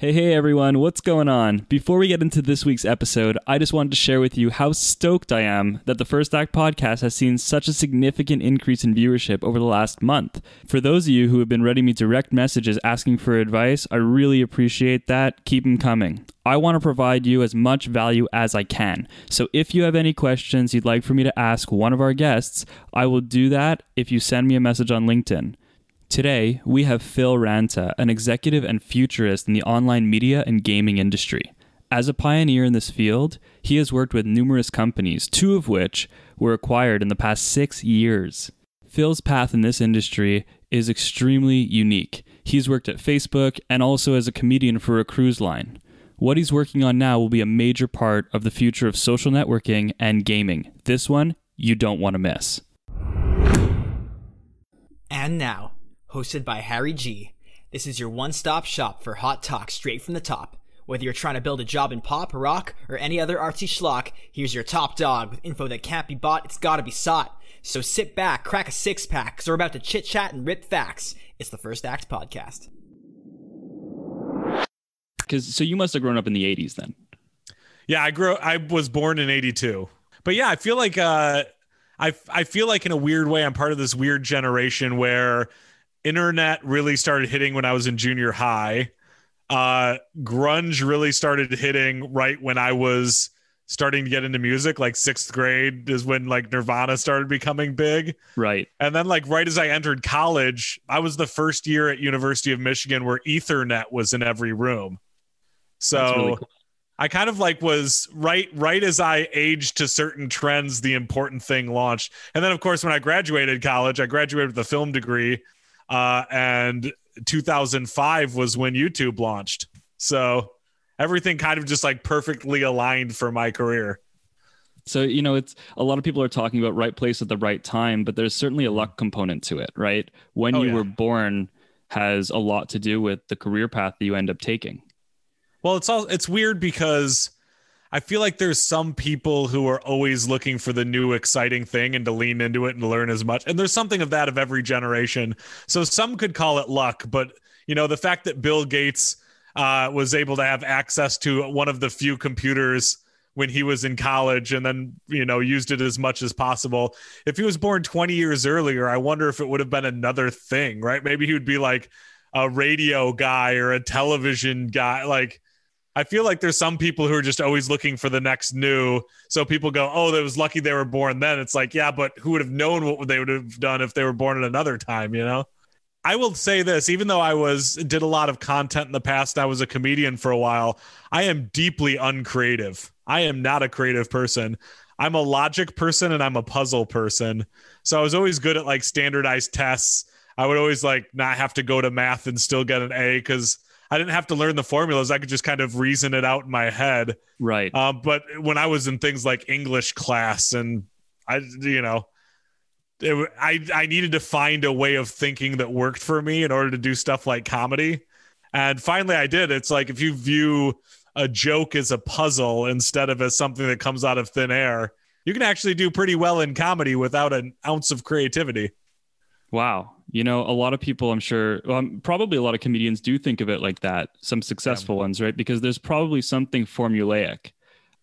Hey, hey everyone, what's going on? Before we get into this week's episode, I just wanted to share with you how stoked I am that the First Act podcast has seen such a significant increase in viewership over the last month. For those of you who have been writing me direct messages asking for advice, I really appreciate that. Keep them coming. I want to provide you as much value as I can. So if you have any questions you'd like for me to ask one of our guests, I will do that if you send me a message on LinkedIn. Today, we have Phil Ranta, an executive and futurist in the online media and gaming industry. As a pioneer in this field, he has worked with numerous companies, two of which were acquired in the past six years. Phil's path in this industry is extremely unique. He's worked at Facebook and also as a comedian for a cruise line. What he's working on now will be a major part of the future of social networking and gaming. This one, you don't want to miss. And now, hosted by Harry G. This is your one stop shop for hot talk straight from the top. Whether you're trying to build a job in pop, rock, or any other artsy schlock, here's your top dog with info that can't be bought, it's gotta be sought. So sit back, crack a six pack, because we're about to chit chat and rip facts. It's the First Act Podcast. Because so you must have grown up in the '80s then. Yeah, I grew. I was born in '82, but yeah, I feel like uh, I I feel like in a weird way I'm part of this weird generation where internet really started hitting when I was in junior high. Uh, grunge really started hitting right when I was starting to get into music. Like sixth grade is when like Nirvana started becoming big. Right. And then like right as I entered college, I was the first year at University of Michigan where Ethernet was in every room. So really cool. I kind of like was right right as I aged to certain trends, the important thing launched. And then of course when I graduated college, I graduated with a film degree uh, and 2005 was when YouTube launched. So everything kind of just like perfectly aligned for my career. So, you know, it's a lot of people are talking about right place at the right time, but there's certainly a luck component to it, right? When oh, you yeah. were born has a lot to do with the career path that you end up taking. Well, it's all it's weird because I feel like there's some people who are always looking for the new exciting thing and to lean into it and learn as much. And there's something of that of every generation. So some could call it luck, but you know, the fact that Bill Gates uh, was able to have access to one of the few computers when he was in college and then you know used it as much as possible if he was born 20 years earlier i wonder if it would have been another thing right maybe he would be like a radio guy or a television guy like I feel like there's some people who are just always looking for the next new. So people go, "Oh, that was lucky they were born then." It's like, yeah, but who would have known what they would have done if they were born at another time? You know. I will say this, even though I was did a lot of content in the past, I was a comedian for a while. I am deeply uncreative. I am not a creative person. I'm a logic person and I'm a puzzle person. So I was always good at like standardized tests. I would always like not have to go to math and still get an A because I didn't have to learn the formulas. I could just kind of reason it out in my head. Right. Um, but when I was in things like English class and I, you know, it, I I needed to find a way of thinking that worked for me in order to do stuff like comedy. And finally, I did. It's like if you view a joke as a puzzle instead of as something that comes out of thin air, you can actually do pretty well in comedy without an ounce of creativity. Wow. You know, a lot of people, I'm sure, um, probably a lot of comedians do think of it like that. Some successful yeah. ones, right? Because there's probably something formulaic.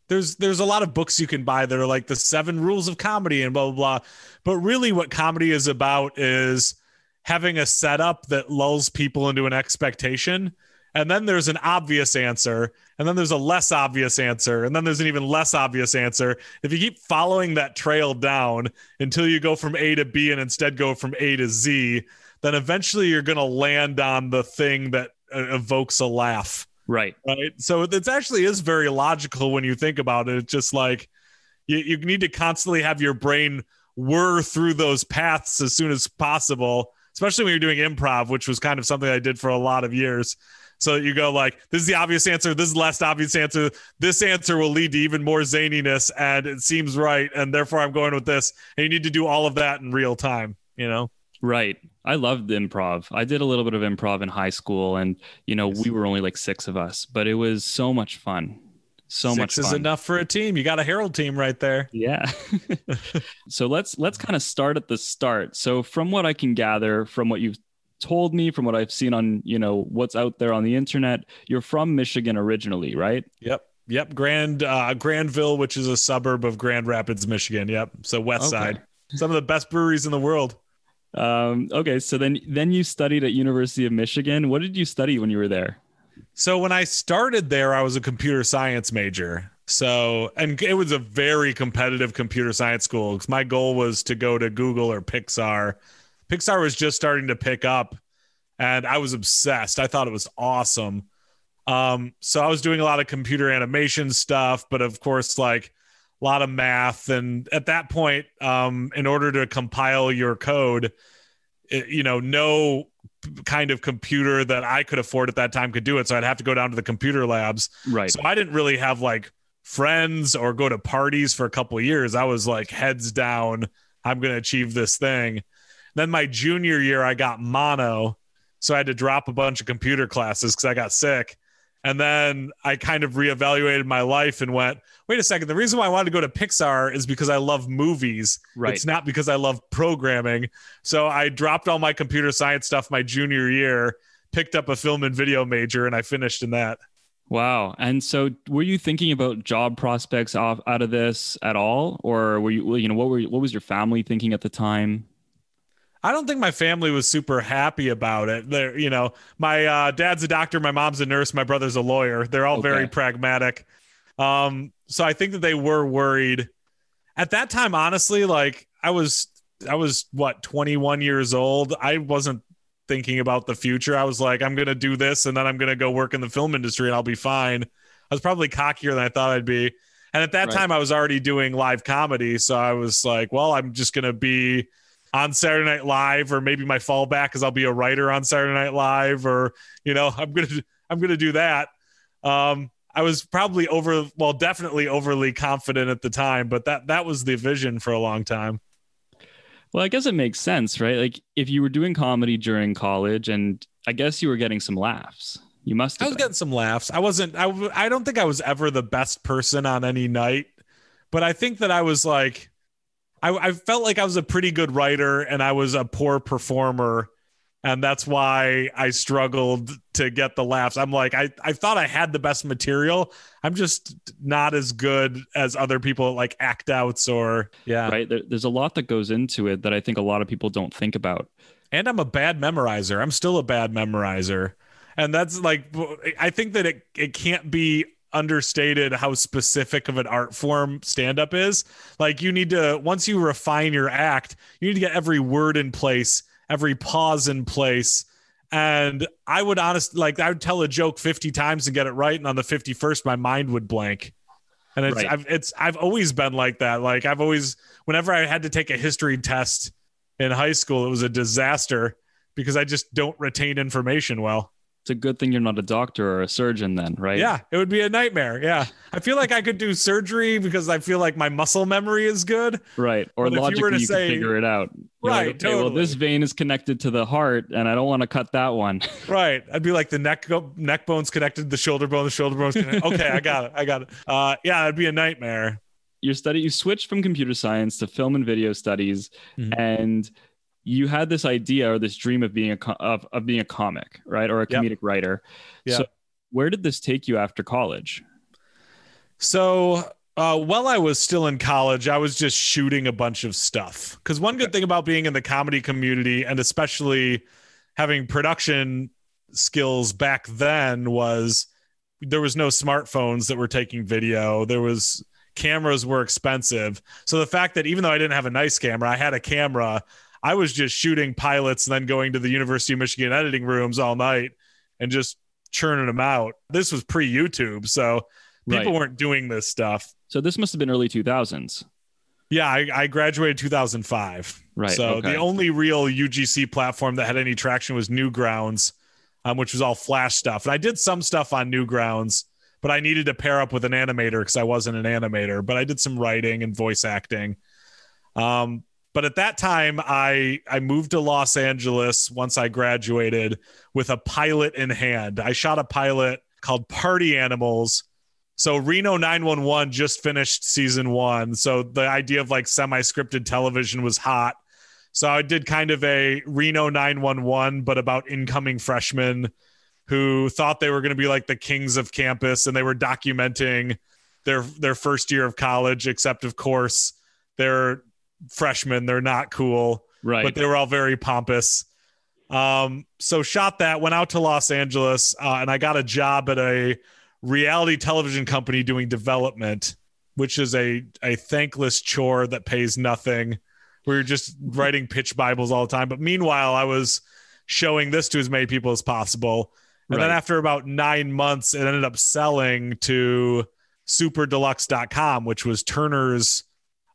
There's there's a lot of books you can buy that are like the seven rules of comedy and blah blah blah. But really, what comedy is about is having a setup that lulls people into an expectation and then there's an obvious answer and then there's a less obvious answer and then there's an even less obvious answer. If you keep following that trail down until you go from a to b and instead go from a to z then eventually you're going to land on the thing that uh, evokes a laugh. Right. Right? So it actually is very logical when you think about it. It's just like you, you need to constantly have your brain whir through those paths as soon as possible especially when you're doing improv which was kind of something i did for a lot of years so you go like, this is the obvious answer. This is the last obvious answer. This answer will lead to even more zaniness, and it seems right, and therefore I'm going with this. And you need to do all of that in real time. You know. Right. I loved improv. I did a little bit of improv in high school, and you know we were only like six of us, but it was so much fun. So six much fun. is enough for a team. You got a Herald team right there. Yeah. so let's let's kind of start at the start. So from what I can gather from what you've told me, from what I've seen on, you know, what's out there on the internet, you're from Michigan originally, right? Yep. Yep. Grand uh Grandville, which is a suburb of Grand Rapids, Michigan. Yep. So west Okay. side. Some of the best breweries in the world. Um, okay, so then then you studied at University of Michigan. What did you study when you were there? So when I started there, I was a computer science major. So, and it was a very competitive computer science school. my goal was to go to Google or Pixar. Pixar was just starting to pick up and I was obsessed. I thought it was awesome. Um, so I was doing a lot of computer animation stuff, but of course, like a lot of math. And at that point, um, in order to compile your code, it- you know, no kind of computer that I could afford at that time could do it. So I'd have to go down to the computer labs. Right. So I didn't really have like friends or go to parties for a couple of years. I was like heads down. I'm going to achieve this thing. Then my junior year, I got mono. So I had to drop a bunch of computer classes because I got sick. And then I kind of reevaluated my life and went, wait a second. The reason why I wanted to go to Pixar is because I love movies. Right. It's not because I love programming. So I dropped all my computer science stuff my junior year, picked up a film and video major, and I finished in that. Wow. And so were you thinking about job prospects off out of this at all? Or were you you know, what were what was your family thinking at the time? I don't think my family was super happy about it. They're, you know, my uh, dad's a doctor, my mom's a nurse, my brother's a lawyer. They're all very pragmatic. Um, so I think that they were worried. At that time, honestly, like I was, I was what 21 years old. I wasn't thinking about the future. I was like, I'm gonna do this, and then I'm gonna go work in the film industry, and I'll be fine. I was probably cockier than I thought I'd be. And at that Right. time, I was already doing live comedy, so I was like, well, I'm just gonna be on Saturday Night Live, or maybe my fallback is I'll be a writer on Saturday Night Live, or you know, I'm gonna I'm gonna do that. Um, I was probably over, well, definitely overly confident at the time, but that that was the vision for a long time. Well, I guess it makes sense, right? Like if you were doing comedy during college and I guess you were getting some laughs. You must I was been. getting some laughs. I wasn't. I I don't think I was ever the best person on any night, but I think that I was like, I, I felt like I was a pretty good writer and I was a poor performer, and that's why I struggled to get the laughs. I'm like, I I thought I had the best material. I'm just not as good as other people like act outs or yeah. right? There, there's a lot that goes into it that I think a lot of people don't think about. and I'm a bad memorizer. I'm still a bad memorizer. And that's like I think that it it can't be understated how specific of an art form stand up is. Like you need to once you refine your act, you need to get every word in place, every pause in place. And I would honestly like I would tell a joke 50 times and get it right and on the 51st my mind would blank. And it's Right. I've it's I've always been like that. Like I've always whenever I had to take a history test in high school, it was a disaster because I just don't retain information well. It's a good thing you're not a doctor or a surgeon then, right? Yeah, it would be a nightmare. Yeah. I feel like I could do surgery because I feel like my muscle memory is good. Right. Or But if you were logically to you, say- can figure it out. You're like, Right, okay, Well, this vein is connected to the heart and I don't want to cut that one. Right. I'd be like the neck neck bone's connected to the shoulder bone, the shoulder bone's connected. okay, I got it. I got it. Uh yeah, it'd be a nightmare. your study you switched from computer science to film and video studies Mhm. and you had this idea or this dream of being a of, of being a comic right or a Yep. comedic writer Yeah. so where did this take you after college So uh, while I was still in college, I was just shooting a bunch of stuff. Because one good thing about being in the comedy community, and especially having production skills back then, was there was no smartphones that were taking video. There was cameras were expensive. So the fact that even though I didn't have a nice camera, I had a camera. I was just shooting pilots and then going to the University of Michigan editing rooms all night and just churning them out. This was pre YouTube, so people Right. weren't doing this stuff. so this must have been early 2000s Yeah, I, I graduated 2005. right So okay. the only real UGC platform that had any traction was Newgrounds, um, which was all Flash stuff. And I did some stuff on Newgrounds, but I needed to pair up with an animator because I wasn't an animator. But I did some writing and voice acting. Um, but at that time, I I moved to Los Angeles once I graduated with a pilot in hand. I shot a pilot called Party Animals. So Reno 911 just finished season one. So the idea of like semi-scripted television was hot. So I did kind of a Reno 911, but about incoming freshmen who thought they were going to be like the kings of campus and they were documenting their their first year of college except of course they're freshmen. They're not cool Right. but they were all very pompous. Um so shot that went out to los angeles uh, and i got a job at a reality television company doing development which is a a thankless chore that pays nothing. We were just writing pitch bibles all the time. But meanwhile i was showing this to as many people as possible. And then after about nine months, it ended up selling to superdeluxe.com, which was Turner's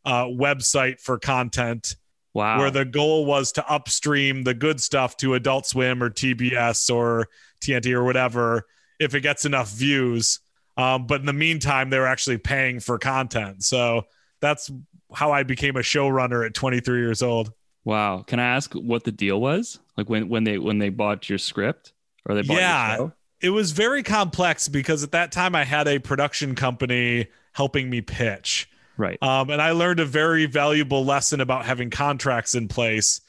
uh, website for content, wow. where the goal was to upstream the good stuff to Adult Swim or TBS or TNT or whatever if it gets enough views. Um, but in the meantime, they were actually paying for content. So that's how I became a showrunner at 23 years old. wow. Can I ask what the deal was? Like when when they when they bought your script or they bought Yeah. your show? it was very complex because at that time I had a production company helping me pitch. Right. Um, and I learned a very valuable lesson about having contracts in place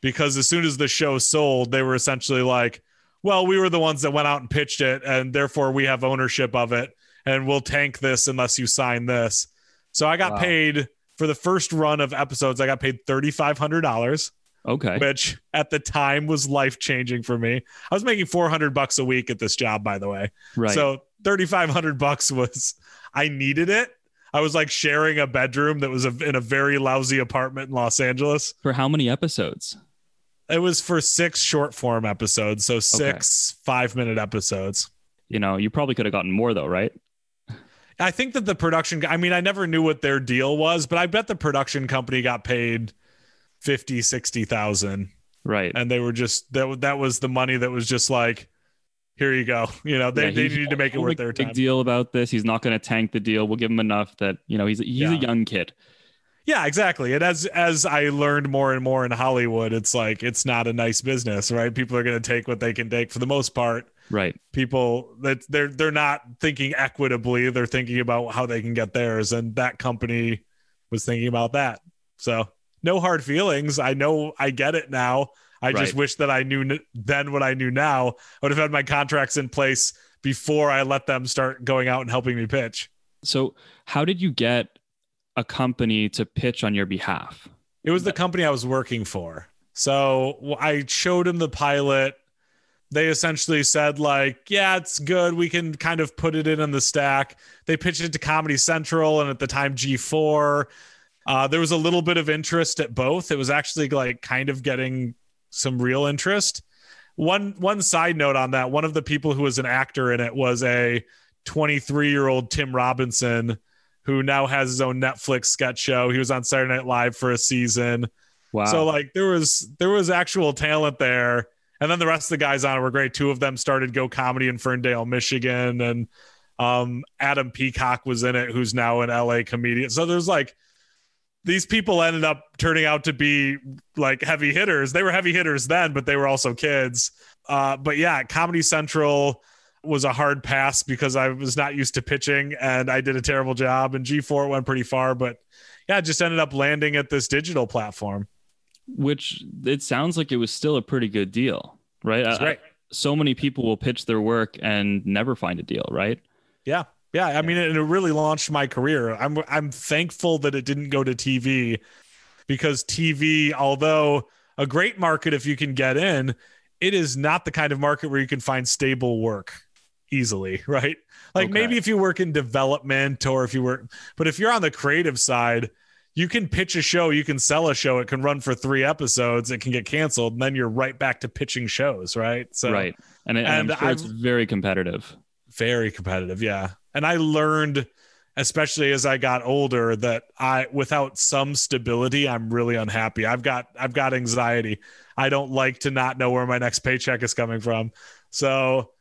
because as soon as the show sold, they were essentially like, well, we were the ones that went out and pitched it, and therefore we have ownership of it, and we'll tank this unless you sign this. So I got Wow. paid for the first run of episodes, I got paid $3,500 Okay. which at the time was life changing for me. I was making 400 bucks a week at this job, by the way. right. So 3,500 bucks was, I needed it. I was like sharing a bedroom that was a, in a very lousy apartment in Los Angeles. For how many episodes? It was for six short form episodes. So six five minute episodes. You know, you probably could have gotten more though, right? I think that the production, I mean, I never knew what their deal was, but I bet the production company got paid 50, 60,000. Right. and they were just that that was the money that was just like here you go you know they, Yeah, they he- needed to make it worth their time. big deal about this. He's not going to tank the deal. We'll give him enough that you know he's he's Yeah. a young kid. yeah exactly and as as i learned more and more in hollywood it's like it's not a nice business right people are going to take what they can take for the most part Right. people that they're they're not thinking equitably they're thinking about how they can get theirs and that company was thinking about that so no hard feelings i know i get it now i just wish that i knew then what i knew now i would have had my contracts in place before i let them start going out and helping me pitch So how did you get a company to pitch on your behalf? It was the company I was working for. So I showed him the pilot. They essentially said, like, yeah, it's good. We can kind of put it in on the stack. They pitched it to Comedy Central and at the time G4. Uh, there was a little bit of interest at both. It was actually like kind of getting some real interest. One one side note on that, one of the people who was an actor in it was a 23 year old Tim Robinson who now has his own Netflix sketch show. He was on Saturday Night Live for a season. Wow. So like there was there was actual talent there. And then the rest of the guys on it were great. Two of them started Go Comedy in Ferndale, Michigan, and um, Adam Peacock was in it, who's now an LA comedian. So there's like these people ended up turning out to be like heavy hitters. They were heavy hitters then, but they were also kids. Uh, but yeah, Comedy Central was a hard pass because I was not used to pitching and I did a terrible job. And G4 went pretty far, but yeah, just ended up landing at this digital platform. Which it sounds like it was still a pretty good deal, right? I- great. so many people will pitch their work and never find a deal, right? Yeah. Yeah. I mean, it, it really launched my career. I'm I'm thankful that it didn't go to TV because TV, although a great market if you can get in, it is not the kind of market where you can find stable work easily, right? Like Okay. maybe if you work in development or if you work, but if you're on the creative side, you can pitch a show, you can sell a show, it can run for three episodes, it can get canceled, and then you're right back to pitching shows, right? So right. And, and and I'm sure it's very competitive. Very competitive yeah. And i learned especially as i got older that i without some stability i'm really unhappy. I've got i've got anxiety. I don't like to not know where my next paycheck is coming from. So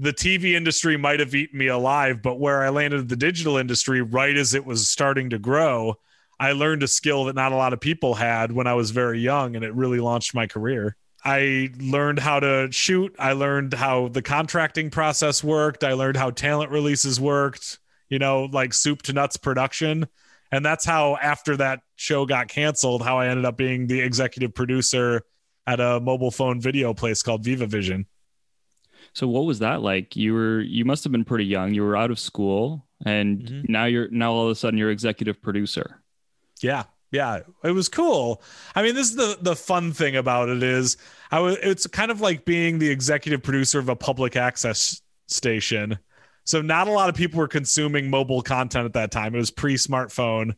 the tv industry might have eaten me alive but where i landed the digital industry right as it was starting to grow i learned a skill that not a lot of people had when i was very young and it really launched my career I learned how to shoot. I learned how the contracting process worked. I learned how talent releases worked, you know, like soup to nuts production. And that's how, after that show got canceled, how I ended up being the executive producer at a mobile phone video place called Viva Vision. So what was that like? You were you must have been pretty young. You were out of school and mm-hmm. now you're now all of a sudden you're executive producer. Yeah. Yeah, it was cool. I mean, this is the the fun thing about it is I was it's kind of like being the executive producer of a public access station. So not a lot of people were consuming mobile content at that time. It was pre-smartphone.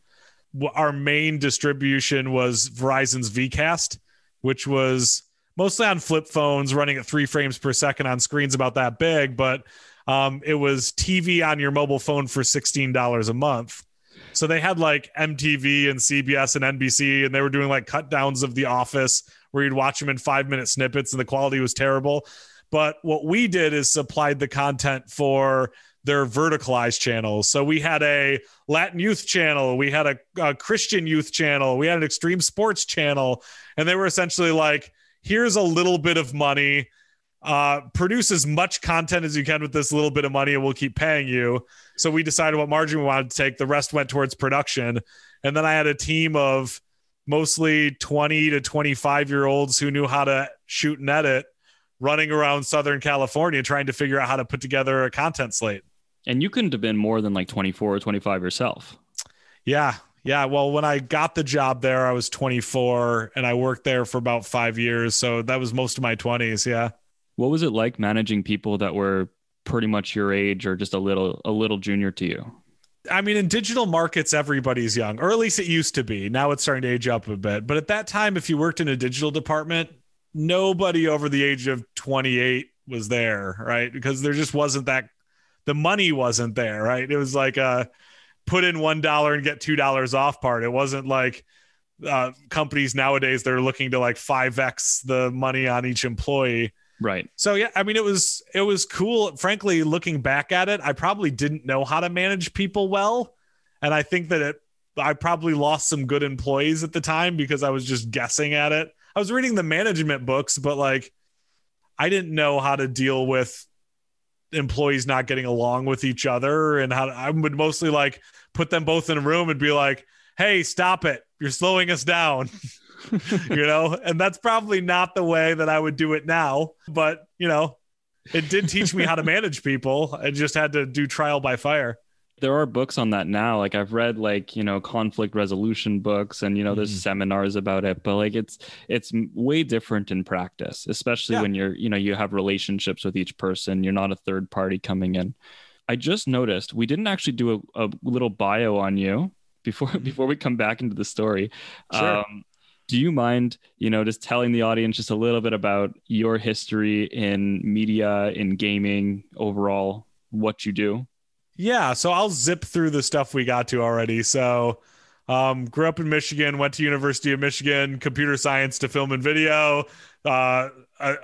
Our main distribution was Verizon's VCast, which was mostly on flip phones running at 3 frames per second on screens about that big, but um, it was TV on your mobile phone for $16 a month. So they had like MTV and CBS and NBC, and they were doing like cut downs of The Office where you'd watch them in five minute snippets and the quality was terrible. But what we did is supplied the content for their verticalized channels. So we had a Latin youth channel, we had a, a, Christian youth channel, we had an extreme sports channel, and they were essentially like, here's a little bit of money uh, produce as much content as you can with this little bit of money and we'll keep paying you. So we decided what margin we wanted to take. The rest went towards production. And then I had a team of mostly 20 to 25 year olds who knew how to shoot and edit running around Southern California trying to figure out how to put together a content slate. And you couldn't have been more than like 24 or 25 yourself. Yeah. Yeah. Well, when I got the job there, I was 24 and I worked there for about five years. So that was most of my 20s. Yeah. What was it like managing people that were pretty much your age or just a little a little junior to you? I mean, in digital markets, everybody's young, or at least it used to be. Now it's starting to age up a bit. But at that time, if you worked in a digital department, nobody over the age of 28 was there, right? Because there just wasn't that, the money wasn't there, right? It was like a put in $1 and get $2 off part. It wasn't like uh, companies nowadays that are looking to like 5x the money on each employee. Right. So yeah, I mean it was it was cool. Frankly, looking back at it, I probably didn't know how to manage people well. And I think that it I probably lost some good employees at the time because I was just guessing at it. I was reading the management books, but like I didn't know how to deal with employees not getting along with each other and how to, I would mostly like put them both in a room and be like, "Hey, stop it. You're slowing us down." you know, and that's probably not the way that I would do it now. But, you know, it did teach me how to manage people. I just had to do trial by fire. There are books on that now. Like I've read like, you know, conflict resolution books and you know, there's mm. seminars about it, but like it's it's way different in practice, especially yeah. when you're, you know, you have relationships with each person. You're not a third party coming in. I just noticed we didn't actually do a, a little bio on you before before we come back into the story. Sure. Um, do you mind you know just telling the audience just a little bit about your history in media in gaming overall what you do? Yeah so i'll zip through the stuff we got to already. So um, grew up in michigan went to university of michigan computer science to film and video uh,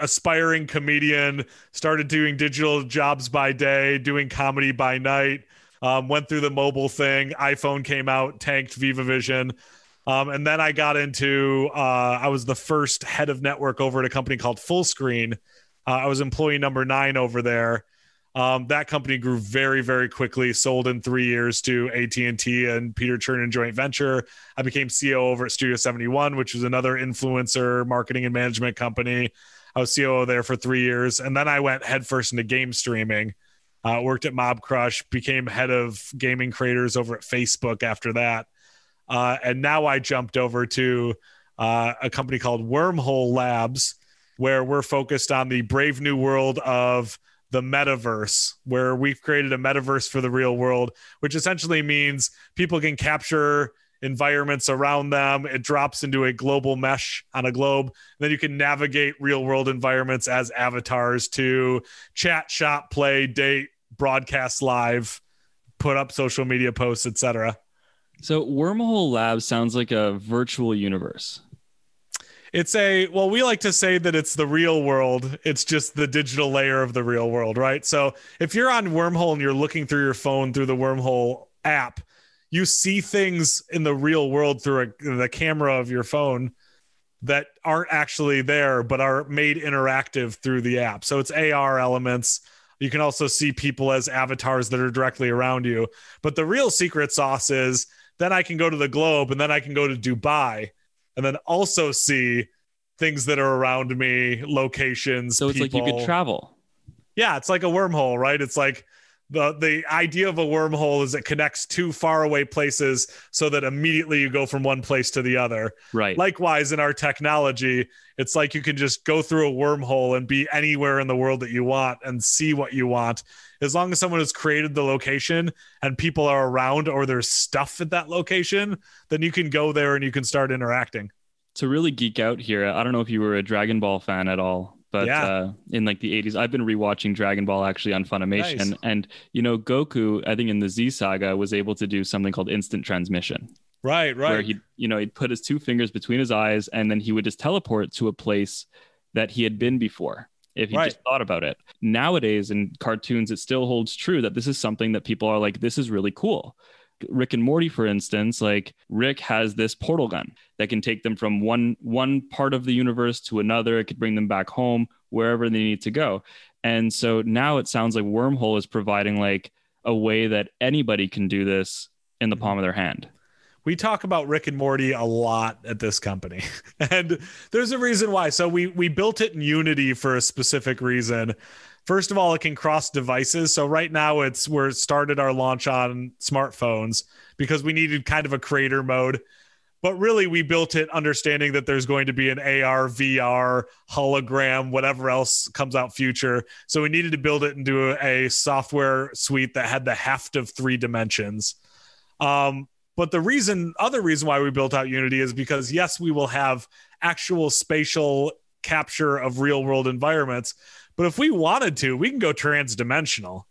aspiring comedian started doing digital jobs by day doing comedy by night um, went through the mobile thing. iphone came out tanked viva vision um, and then I got into, uh, I was the first head of network over at a company called Fullscreen. Uh, I was employee number nine over there. Um, that company grew very, very quickly. Sold in three years to AT and T and Peter Chernin joint venture. I became CEO over at Studio 71, which was another influencer marketing and management company. I was COO there for three years, and then I went headfirst into game streaming. Uh, worked at Mobcrush, became head of gaming creators over at Facebook after that. Uh, and now I jumped over to uh, a company called Wormhole Labs, where we're focused on the brave new world of the metaverse, where we've created a metaverse for the real world, which essentially means people can capture environments around them. It drops into a global mesh on a globe. Then you can navigate real world environments as avatars to chat, shop, play, date, broadcast live, put up social media posts, etc. So Wormhole Labs sounds like a virtual universe. It's a well, we like to say that it's the real world. It's just the digital layer of the real world, right? So if you're on Wormhole and you're looking through your phone through the Wormhole app, you see things in the real world through a, the camera of your phone that aren't actually there, but are made interactive through the app. So it's AR elements. You can also see people as avatars that are directly around you. But the real secret sauce is then I can go to the globe and then I can go to Dubai and then also see things that are around me, locations. So it's people. like you could travel. Yeah, it's like a wormhole, right? It's like the the idea of a wormhole is it connects two far away places so that immediately you go from one place to the other. Right. Likewise, in our technology, it's like you can just go through a wormhole and be anywhere in the world that you want and see what you want. As long as someone has created the location and people are around or there's stuff at that location, then you can go there and you can start interacting. to really geek out here, I don't know if you were a Dragon Ball fan at all, but Yeah. uh, in like the 80s, I've been rewatching Dragon Ball actually on Funimation. Nice. And, you know, Goku, I think in the Z Saga, was able to do something called instant transmission, Right, right. where he, you know, he'd put his two fingers between his eyes and then he would just teleport to a place that he had been before. If he Right. just thought about it. Nowadays in cartoons, it still holds true that this is something that people are like, this is really cool. Rick and Morty, for instance, like Rick has this portal gun that can take them from one one part of the universe to another. It could bring them back home wherever they need to go. And so now it sounds like Wormhole is providing like a way that anybody can do this in the mm-hmm. palm of their hand. we talk about Rick and Morty a lot at this company. and there's a reason why. So we we built it in Unity for a specific reason. First of all, it can cross devices. So right now it's we're started our launch on smartphones because we needed kind of a creator mode. But really we built it understanding that there's going to be an AR, VR, hologram, whatever else comes out future. So we needed to build it into a, software suite that had the heft of three dimensions. Um, but the reason, other reason why we built out Unity is because yes, we will have actual spatial capture of real world environments. But if we wanted to, we can go transdimensional.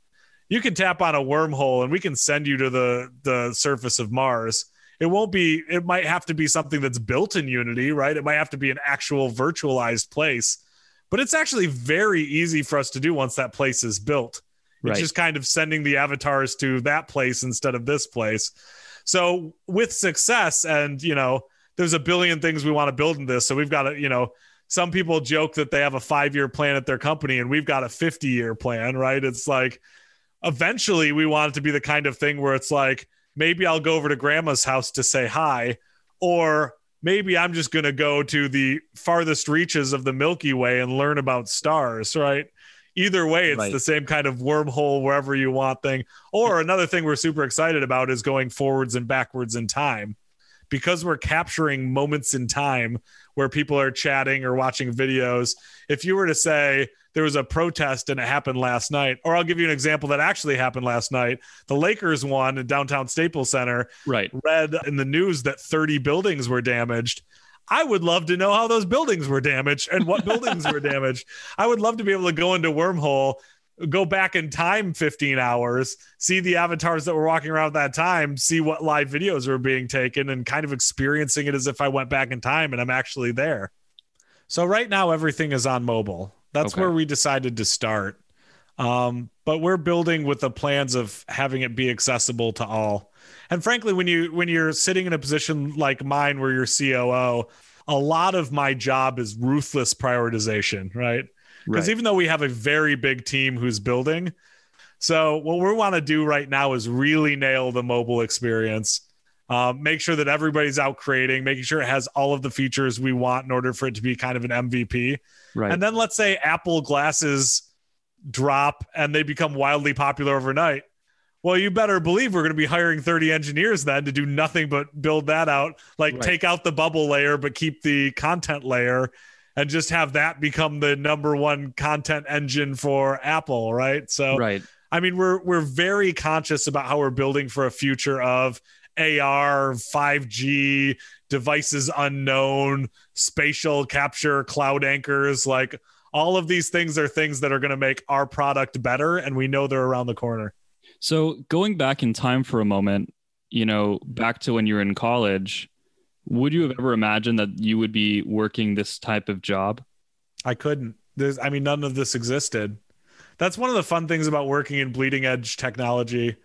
You can tap on a wormhole and we can send you to the the surface of Mars. It won't be. It might have to be something that's built in Unity, right? It might have to be an actual virtualized place. But it's actually very easy for us to do once that place is built. It's Right. just kind of sending the avatars to that place instead of this place. So with success, and you know, there's a billion things we want to build in this. So we've got to, you know, some people joke that they have a five year plan at their company, and we've got a 50 year plan, right? It's like eventually we want it to be the kind of thing where it's like maybe I'll go over to grandma's house to say hi, or maybe I'm just going to go to the farthest reaches of the Milky Way and learn about stars, right? Either way, it's Right. the same kind of wormhole wherever you want thing. Or another thing we're super excited about is going forwards and backwards in time. Because we're capturing moments in time where people are chatting or watching videos. If you were to say there was a protest and it happened last night, or I'll give you an example that actually happened last night. The Lakers won in downtown Staples Center Right. read in the news that 30 buildings were damaged. I would love to know how those buildings were damaged and what buildings were damaged. I would love to be able to go into wormhole, go back in time 15 hours, see the avatars that were walking around at that time, see what live videos were being taken, and kind of experiencing it as if I went back in time and I'm actually there. So right now everything is on mobile. That's Okay. where we decided to start. Um, but we're building with the plans of having it be accessible to all. And frankly, when you when you're sitting in a position like mine where you're COO, a lot of my job is ruthless prioritization, right? Because Right. even though we have a very big team who's building, so what we want to do right now is really nail the mobile experience. Um, make sure that everybody's out creating, making sure it has all of the features we want in order for it to be kind of an MVP. Right. And then let's say Apple glasses drop and they become wildly popular overnight. Well, you better believe we're going to be hiring 30 engineers then to do nothing but build that out, like Right. take out the bubble layer, but keep the content layer and just have that become the number one content engine for Apple, right? So, right. I mean, we're we're very conscious about how we're building for a future of AR, 5G, devices unknown, spatial capture, cloud anchors, like all of these things are things that are going to make our product better and we know they're around the corner. So going back in time for a moment, you know, back to when you were in college, would you have ever imagined that you would be working this type of job? I couldn't. There's I mean none of this existed. That's one of the fun things about working in bleeding edge technology.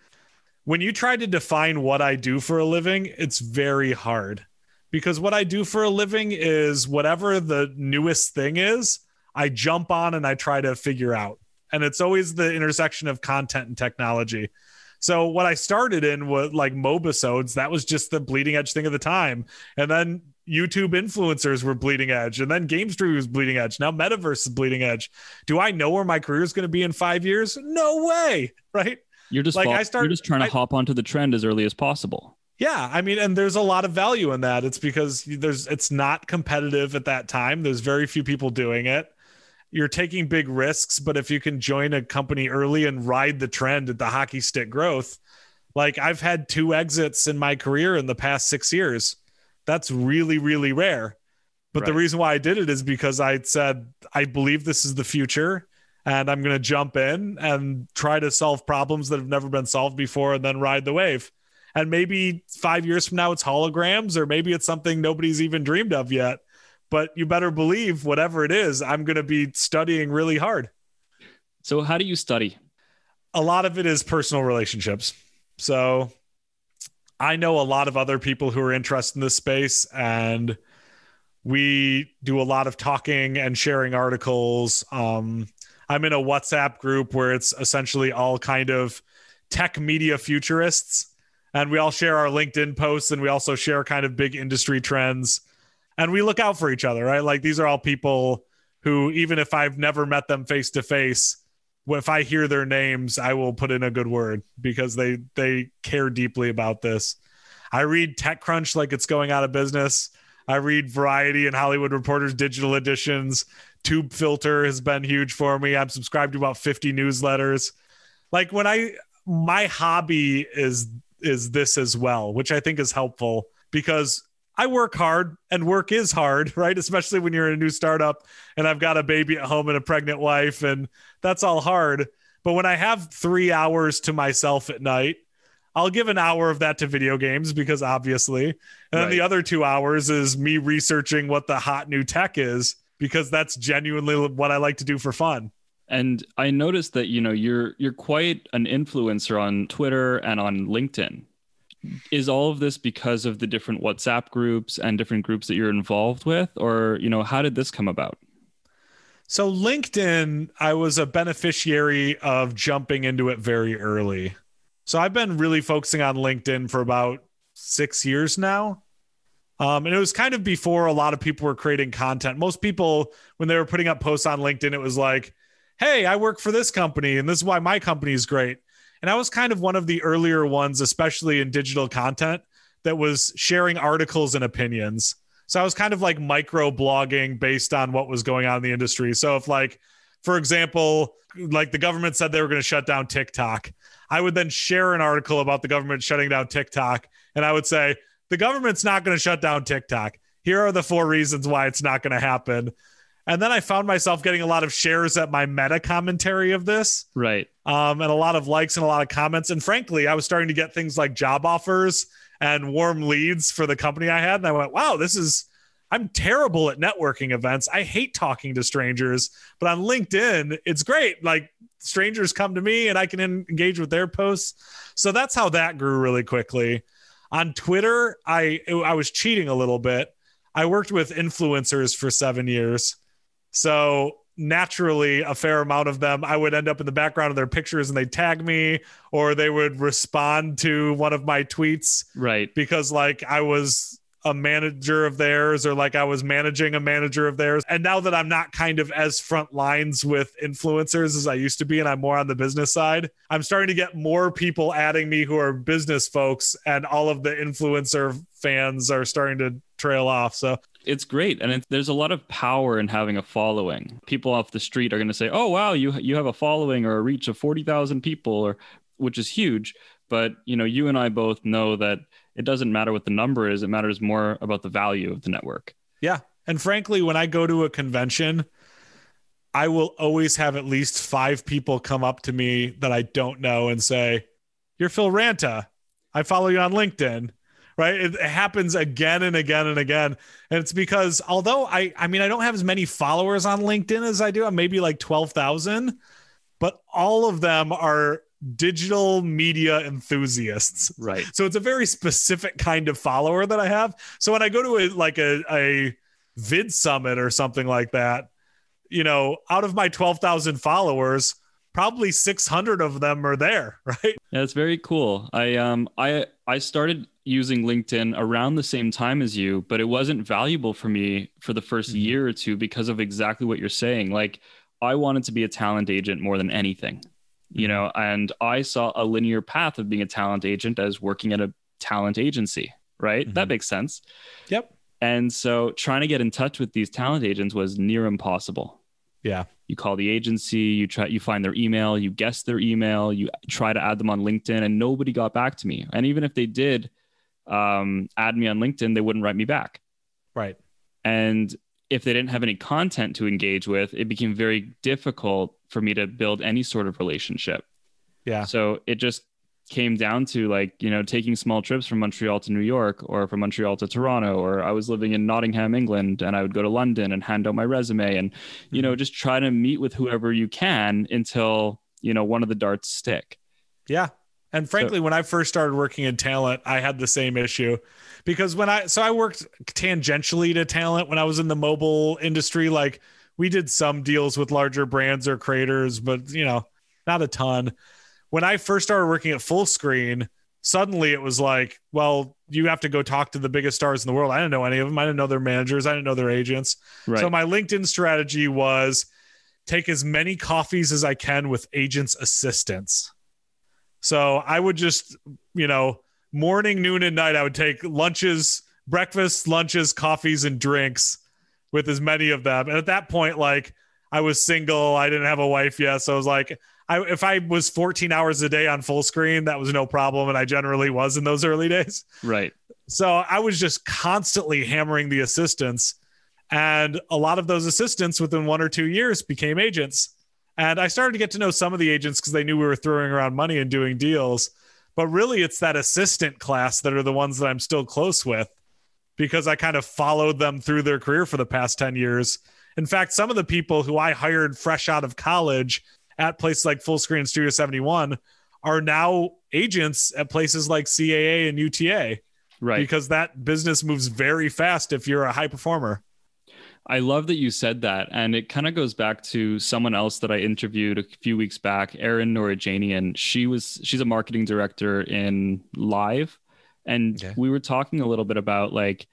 When you try to define what I do for a living, it's very hard. Because what I do for a living is whatever the newest thing is, I jump on and I try to figure out. And it's always the intersection of content and technology. So what I started in was like mobisodes. That was just the bleeding edge thing of the time. And then YouTube influencers were bleeding edge, and then Game Street was bleeding edge. Now Metaverse is bleeding edge. Do I know where my career is going to be in five years? No way, right? You're just Like, I started- you're just trying to I- hop onto the trend as early as possible. Yeah, I mean, and there's a lot of value in that. It's because there's it's not competitive at that time. There's very few people doing it. You're taking big risks, but if you can join a company early and ride the trend at the hockey stick growth, like I've had two exits in my career in the past six years. That's really, really rare. But the reason why I did it is because I said I believe this is the future and I'm going to jump in and try to solve problems that have never been solved before and then ride the wave. And maybe five years from now, it's holograms, or maybe it's something nobody's even dreamed of yet. But you better believe, whatever it is, I'm going to be studying really hard. So how do you study? A lot of it is personal relationships. So I know a lot of other people who are interested in this space, and we do a lot of talking and sharing articles. Um, I'm in a WhatsApp group where it's essentially all kind of tech media futurists, and we all share our LinkedIn posts and we also share kind of big industry trends, and we look out for each other, right? Like these are all people who, even if I've never met them face to face, if I hear their names, I will put in a good word because they they care deeply about this. I read TechCrunch like it's going out of business. I read Variety and Hollywood Reporter's digital editions. Tubefilter has been huge for me. I'm subscribed to about 50 newsletters. Like when I my hobby is is this as well, which I think is helpful because I work hard and work is hard, right? Especially when you're in a new startup and I've got a baby at home and a pregnant wife and that's all hard. But when I have 3 hours to myself at night, I'll give an hour of that to video games because obviously. And then Right. the other 2 hours is me researching what the hot new tech is because that's genuinely what I like to do for fun. And I noticed that you know you're you're quite an influencer on Twitter and on LinkedIn. Is all of this because of the different WhatsApp groups and different groups that you're involved with, or you know how did this come about? So LinkedIn, I was a beneficiary of jumping into it very early. So I've been really focusing on LinkedIn for about six years now. Um, and it was kind of before a lot of people were creating content. Most people, when they were putting up posts on LinkedIn, it was like, hey, I work for this company and this is why my company is great. And I was kind of one of the earlier ones, especially in digital content, that was sharing articles and opinions. So I was kind of like micro blogging based on what was going on in the industry. So if like, for example, like the government said they were going to shut down TikTok, I would then share an article about the government shutting down TikTok. And I would say, the government's not going to shut down TikTok. Here are the four reasons why it's not going to happen. And then I found myself getting a lot of shares at my meta commentary of this Right. um, and a lot of likes and a lot of comments. And frankly, I was starting to get things like job offers and warm leads for the company I had. And I went, wow, this is, I'm terrible at networking events. I hate talking to strangers, but on LinkedIn, it's great. Like strangers come to me and I can en- engage with their posts. So that's how that grew really quickly. On Twitter, I I was cheating a little bit. I worked with influencers for seven years. So naturally, a fair amount of them, I would end up in the background of their pictures and they'd tag me or they would respond to one of my tweets Right. because like I was a manager of theirs or like I was managing a manager of theirs. And now that I'm not kind of as front lines with influencers as I used to be and I'm more on the business side, I'm starting to get more people adding me who are business folks and all of the influencer fans are starting to trail off. So It's great, and it, there's a lot of power in having a following. People off the street are going to say, "Oh, wow, you you have a following or a reach of forty thousand people," or which is huge. But you know, you and I both know that it doesn't matter what the number is; it matters more about the value of the network. Yeah. And frankly, when I go to a convention, I will always have at least five people come up to me that I don't know and say, You're Phil Ranta. I follow you on LinkedIn. Right. It, it happens again and again and again. And it's because although I I mean I don't have as many followers on LinkedIn as I do, I'm maybe like 12,000, but all of them are digital media enthusiasts. Right. So it's a very specific kind of follower that I have. So when I go to a like a, a VidSummit or something like that, you know, out of my 12,000 followers, probably 600 of them are there, right? Yeah, it's very cool. I um I I started using LinkedIn around the same time as you, but it wasn't valuable for me for the 1st Mhm. year or two because of exactly what you're saying. Like I wanted to be a talent agent more than anything. You know, and I saw a linear path of being a talent agent as working at a talent agency, right? That Mhm. makes sense. Yep. And so trying to get in touch with these talent agents was near impossible. Yeah. You call the agency, you try you find their email, you guess their email, you try to add them on LinkedIn and nobody got back to me. And even if they did um, add me on LinkedIn, they wouldn't write me back. Right. And if they didn't have any content to engage with, it became very difficult for me to build any sort of relationship. Yeah. So it just came down to like, you know, taking small trips from Montreal to New York or from Montreal to Toronto, or I was living in Nottingham, England, and I would go to London and hand out my resume and, you know, just try to meet with whoever you can until, you know, one of the darts stick. Yeah. And frankly, when I first started working in talent, I had the same issue because when I, so I worked tangentially to talent when I was in the mobile industry. Like we did some deals with larger brands or creators, but you know, not a ton. When I first started working at Fullscreen, suddenly it was like, well, you have to go talk to the biggest stars in the world. I didn't know any of them. I didn't know their managers. I didn't know their agents. Right. So my LinkedIn strategy was take as many coffees as I can with agents' assistants. So I would just, you know, morning, noon, and night, I would take lunches, breakfast, lunches, coffees, and drinks with as many of them. And at that point, like I was single, I didn't have a wife yet. So I was like, I, if I was 14 hours a day on Fullscreen, that was no problem. And I generally was in those early days. right. So I was just constantly hammering the assistants. And a lot of those assistants within one or two years became agents. And I started to get to know some of the agents because they knew we were throwing around money and doing deals. But really, it's that assistant class that are the ones that I'm still close with because I kind of followed them through their career for the past 10 years. In fact, some of the people who I hired fresh out of college at places like Fullscreen Studio 71 are now agents at places like CAA and UTA Right. because that business moves very fast if you're a high performer. I love that you said that. And it kind of goes back to someone else that I interviewed a few weeks back, Erin Norajanian. She was she's a marketing director in Live. And Okay. we were talking a little bit about like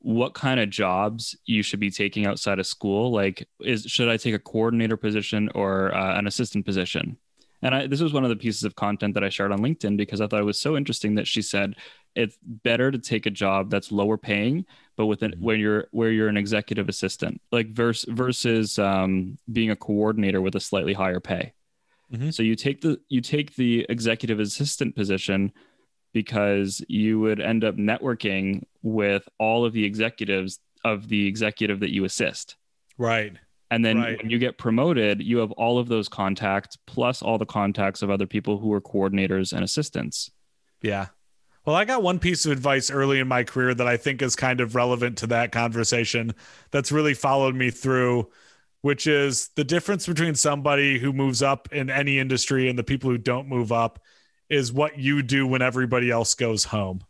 what kind of jobs you should be taking outside of school. Like, is should I take a coordinator position or uh, an assistant position? And I, this was one of the pieces of content that I shared on LinkedIn because I thought it was so interesting that she said it's better to take a job that's lower paying, but with an, Mhm. when you're where you're an executive assistant, like versus versus um, being a coordinator with a slightly higher pay. Mhm. So you take the you take the executive assistant position because you would end up networking with all of the executives of the executive that you assist. Right. And then Right. when you get promoted, you have all of those contacts plus all the contacts of other people who are coordinators and assistants. Yeah. Well, I got one piece of advice early in my career that I think is kind of relevant to that conversation that's really followed me through, which is the difference between somebody who moves up in any industry and the people who don't move up is what you do when everybody else goes home.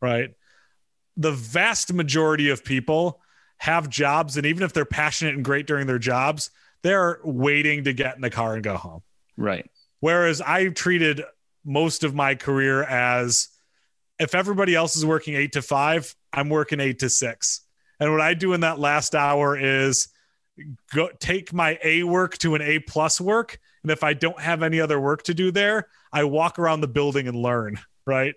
Right. The vast majority of people have jobs, and even if they're passionate and great during their jobs, they're waiting to get in the car and go home. Right. Whereas I treated most of my career as if everybody else is working eight to five, I'm working eight to six. And what I do in that last hour is go take my A work to an A plus work. And if I don't have any other work to do there, I walk around the building and learn. Right.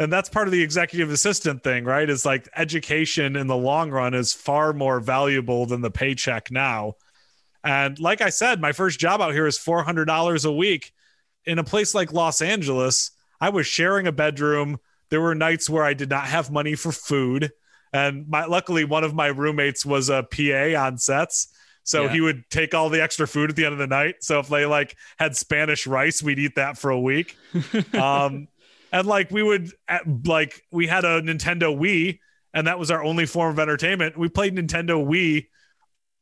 And that's part of the executive assistant thing, right? Is like education in the long run is far more valuable than the paycheck now. And like I said, my first job out here is $400 a week in a place like Los Angeles, I was sharing a bedroom. There were nights where I did not have money for food. And my luckily one of my roommates was a PA on sets. So Yeah. he would take all the extra food at the end of the night. So if they like had Spanish rice, we'd eat that for a week. Um and like we would at, like we had a Nintendo Wii and that was our only form of entertainment. We played Nintendo Wii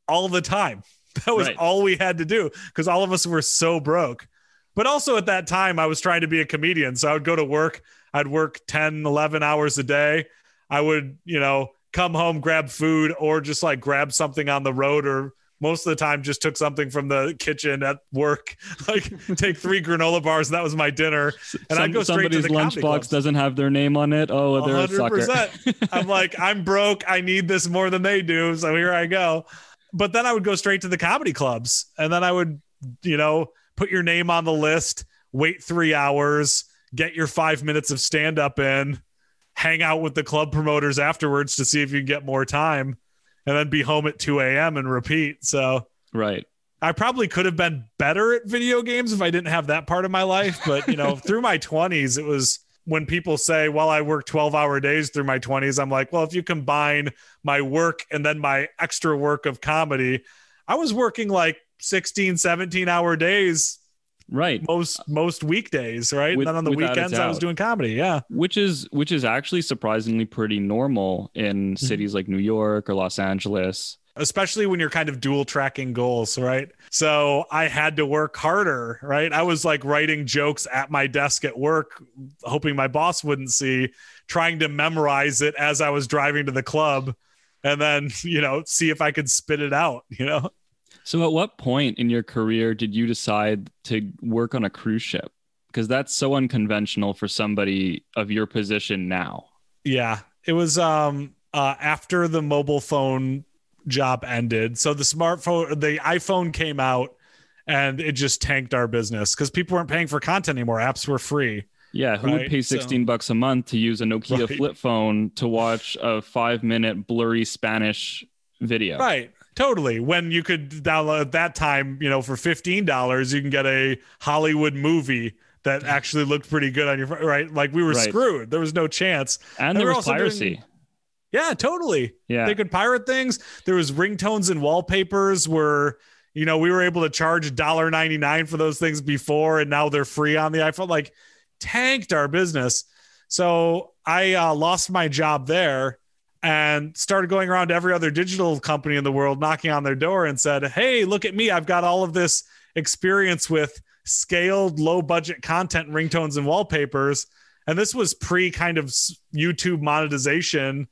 all the time. That was Right. all we had to do because all of us were so broke. But also at that time, I was trying to be a comedian. So I would go to work, I'd work 10, 11 hours a day. I would, you know, come home, grab food, or just like grab something on the road or most of the time just took something from the kitchen at work, like take three granola bars. And that was my dinner. And Some- I'd go straight to the comedy lunchbox doesn't have their name on it. Oh, they're a sucker. I'm like, I'm broke. I need this more than they do. So here I go. But then I would go straight to the comedy clubs and then I would, you know, put your name on the list, wait three hours, get your five minutes of stand up in, hang out with the club promoters afterwards to see if you can get more time, and then be home at 2 a.m. and repeat. So right. I probably could have been better at video games if I didn't have that part of my life. But, you know, through my 20s, it was when people say, well, I work 12 hour days through my 20s. I'm like, well, if you combine my work and then my extra work of comedy, I was working like 16, 17 hour days Right. most most weekdays, right? With- and then on the weekends, I was doing comedy. Yeah. Which is which is actually surprisingly pretty normal in Mm-hmm. cities like New York or Los Angeles. especially when you're kind of dual tracking goals, right? So I had to work harder, right? I was like writing jokes at my desk at work, hoping my boss wouldn't see, trying to memorize it as I was driving to the club, and then, you know, see if I could spit it out, you know? So at what point in your career did you decide to work on a cruise ship? Because that's so unconventional for somebody of your position now. Yeah. It was um uh after the mobile phone job ended. So the smartphone the iPhone came out and it just tanked our business because people weren't paying for content anymore. Apps were free. Yeah, who Right, would pay so- 16 bucks a month to use a Nokia Right. flip phone to watch a 5-minute blurry Spanish video? Right. Totally. When you could download at that time, you know, for fifteen dollars, you can get a Hollywood movie that actually looked pretty good on your phone, right. Like we were Right. screwed. There was no chance. And They there was also doing- piracy. Yeah, totally. Yeah. They could pirate things. There was ringtones and wallpapers where you know we were able to charge $1.99 for those things before, and now they're free on the iPhone. Like tanked our business. So I uh, lost my job there and started going around to every other digital company in the world, knocking on their door and said, Hey, look at me. I've got all of this experience with scaled low budget content, ringtones, and wallpapers. And this was pre kind of YouTube monetization.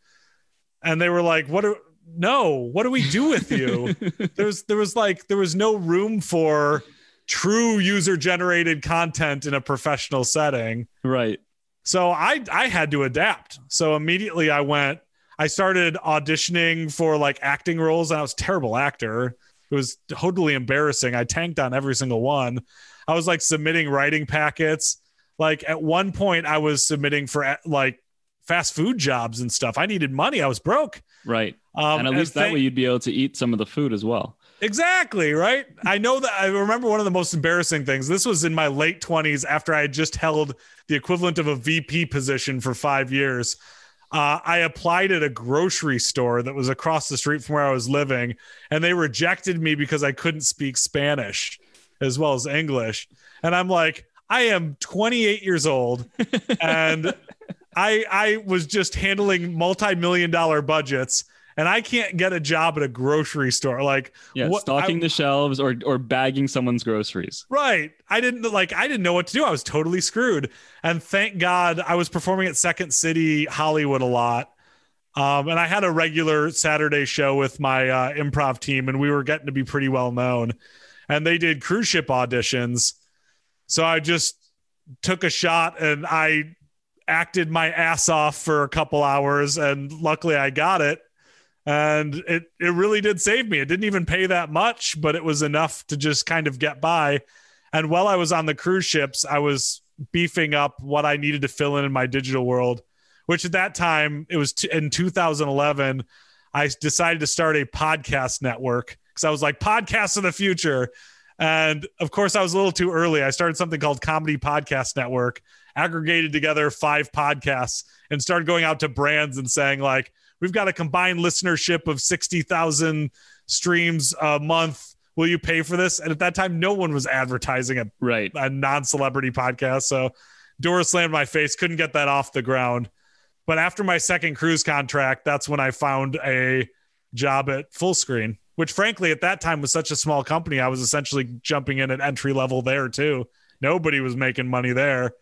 And they were like, What do no, what do we do with you? there was there was like there was no room for true user generated content in a professional setting. Right. So I I had to adapt. So immediately I went I started auditioning for like acting roles and I was a terrible actor. It was totally embarrassing. I tanked on every single one. I was like submitting writing packets. Like at one point I was submitting for like fast food jobs and stuff. I needed money. I was broke. Right. Um, and at least that way you'd be able to eat some of the food as well. Exactly, right? I know that I remember one of the most embarrassing things. This was in my late 20s after I had just held the equivalent of a VP position for five years. Uh, I applied at a grocery store that was across the street from where I was living, and they rejected me because I couldn't speak Spanish as well as English. And I'm like, I am 28 years old, and I I was just handling multi-million dollar budgets, and I can't get a job at a grocery store. Like, Yeah, what- stocking I- the shelves or or bagging someone's groceries. Right. I didn't like I didn't know what to do. I was totally screwed. And thank God I was performing at Second City Hollywood a lot. Um, and I had a regular Saturday show with my uh, improv team, and we were getting to be pretty well known. And they did cruise ship auditions. So I just took a shot and I acted my ass off for a couple hours. And luckily I got it. And it, it really did save me. It didn't even pay that much, but it was enough to just kind of get by. And while I was on the cruise ships, I was beefing up what I needed to fill in in my digital world, which at that time, it was t- in 2011, I decided to start a podcast network because I was like, podcasts of the future. And of course, I was a little too early. I started something called Comedy Podcast Network, aggregated together five podcasts, and started going out to brands and saying, like, we've got a combined listenership of 60,000 streams a month. Will you pay for this? And at that time, no one was advertising a, Right. a non celebrity podcast. So door slammed my face, couldn't get that off the ground. But after my second cruise contract, that's when I found a job at Fullscreen, which frankly at that time was such a small company. I was essentially jumping in at entry level there too. Nobody was making money there,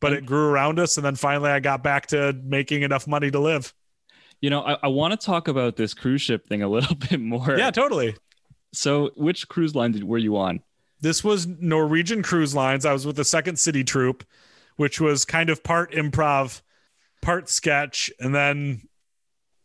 but mm. it grew around us. And then finally I got back to making enough money to live. You know, I, I want to talk about this cruise ship thing a little bit more. Yeah, totally. So, which cruise line did, were you on? This was Norwegian Cruise Lines. I was with the Second City Troupe, which was kind of part improv, part sketch, and then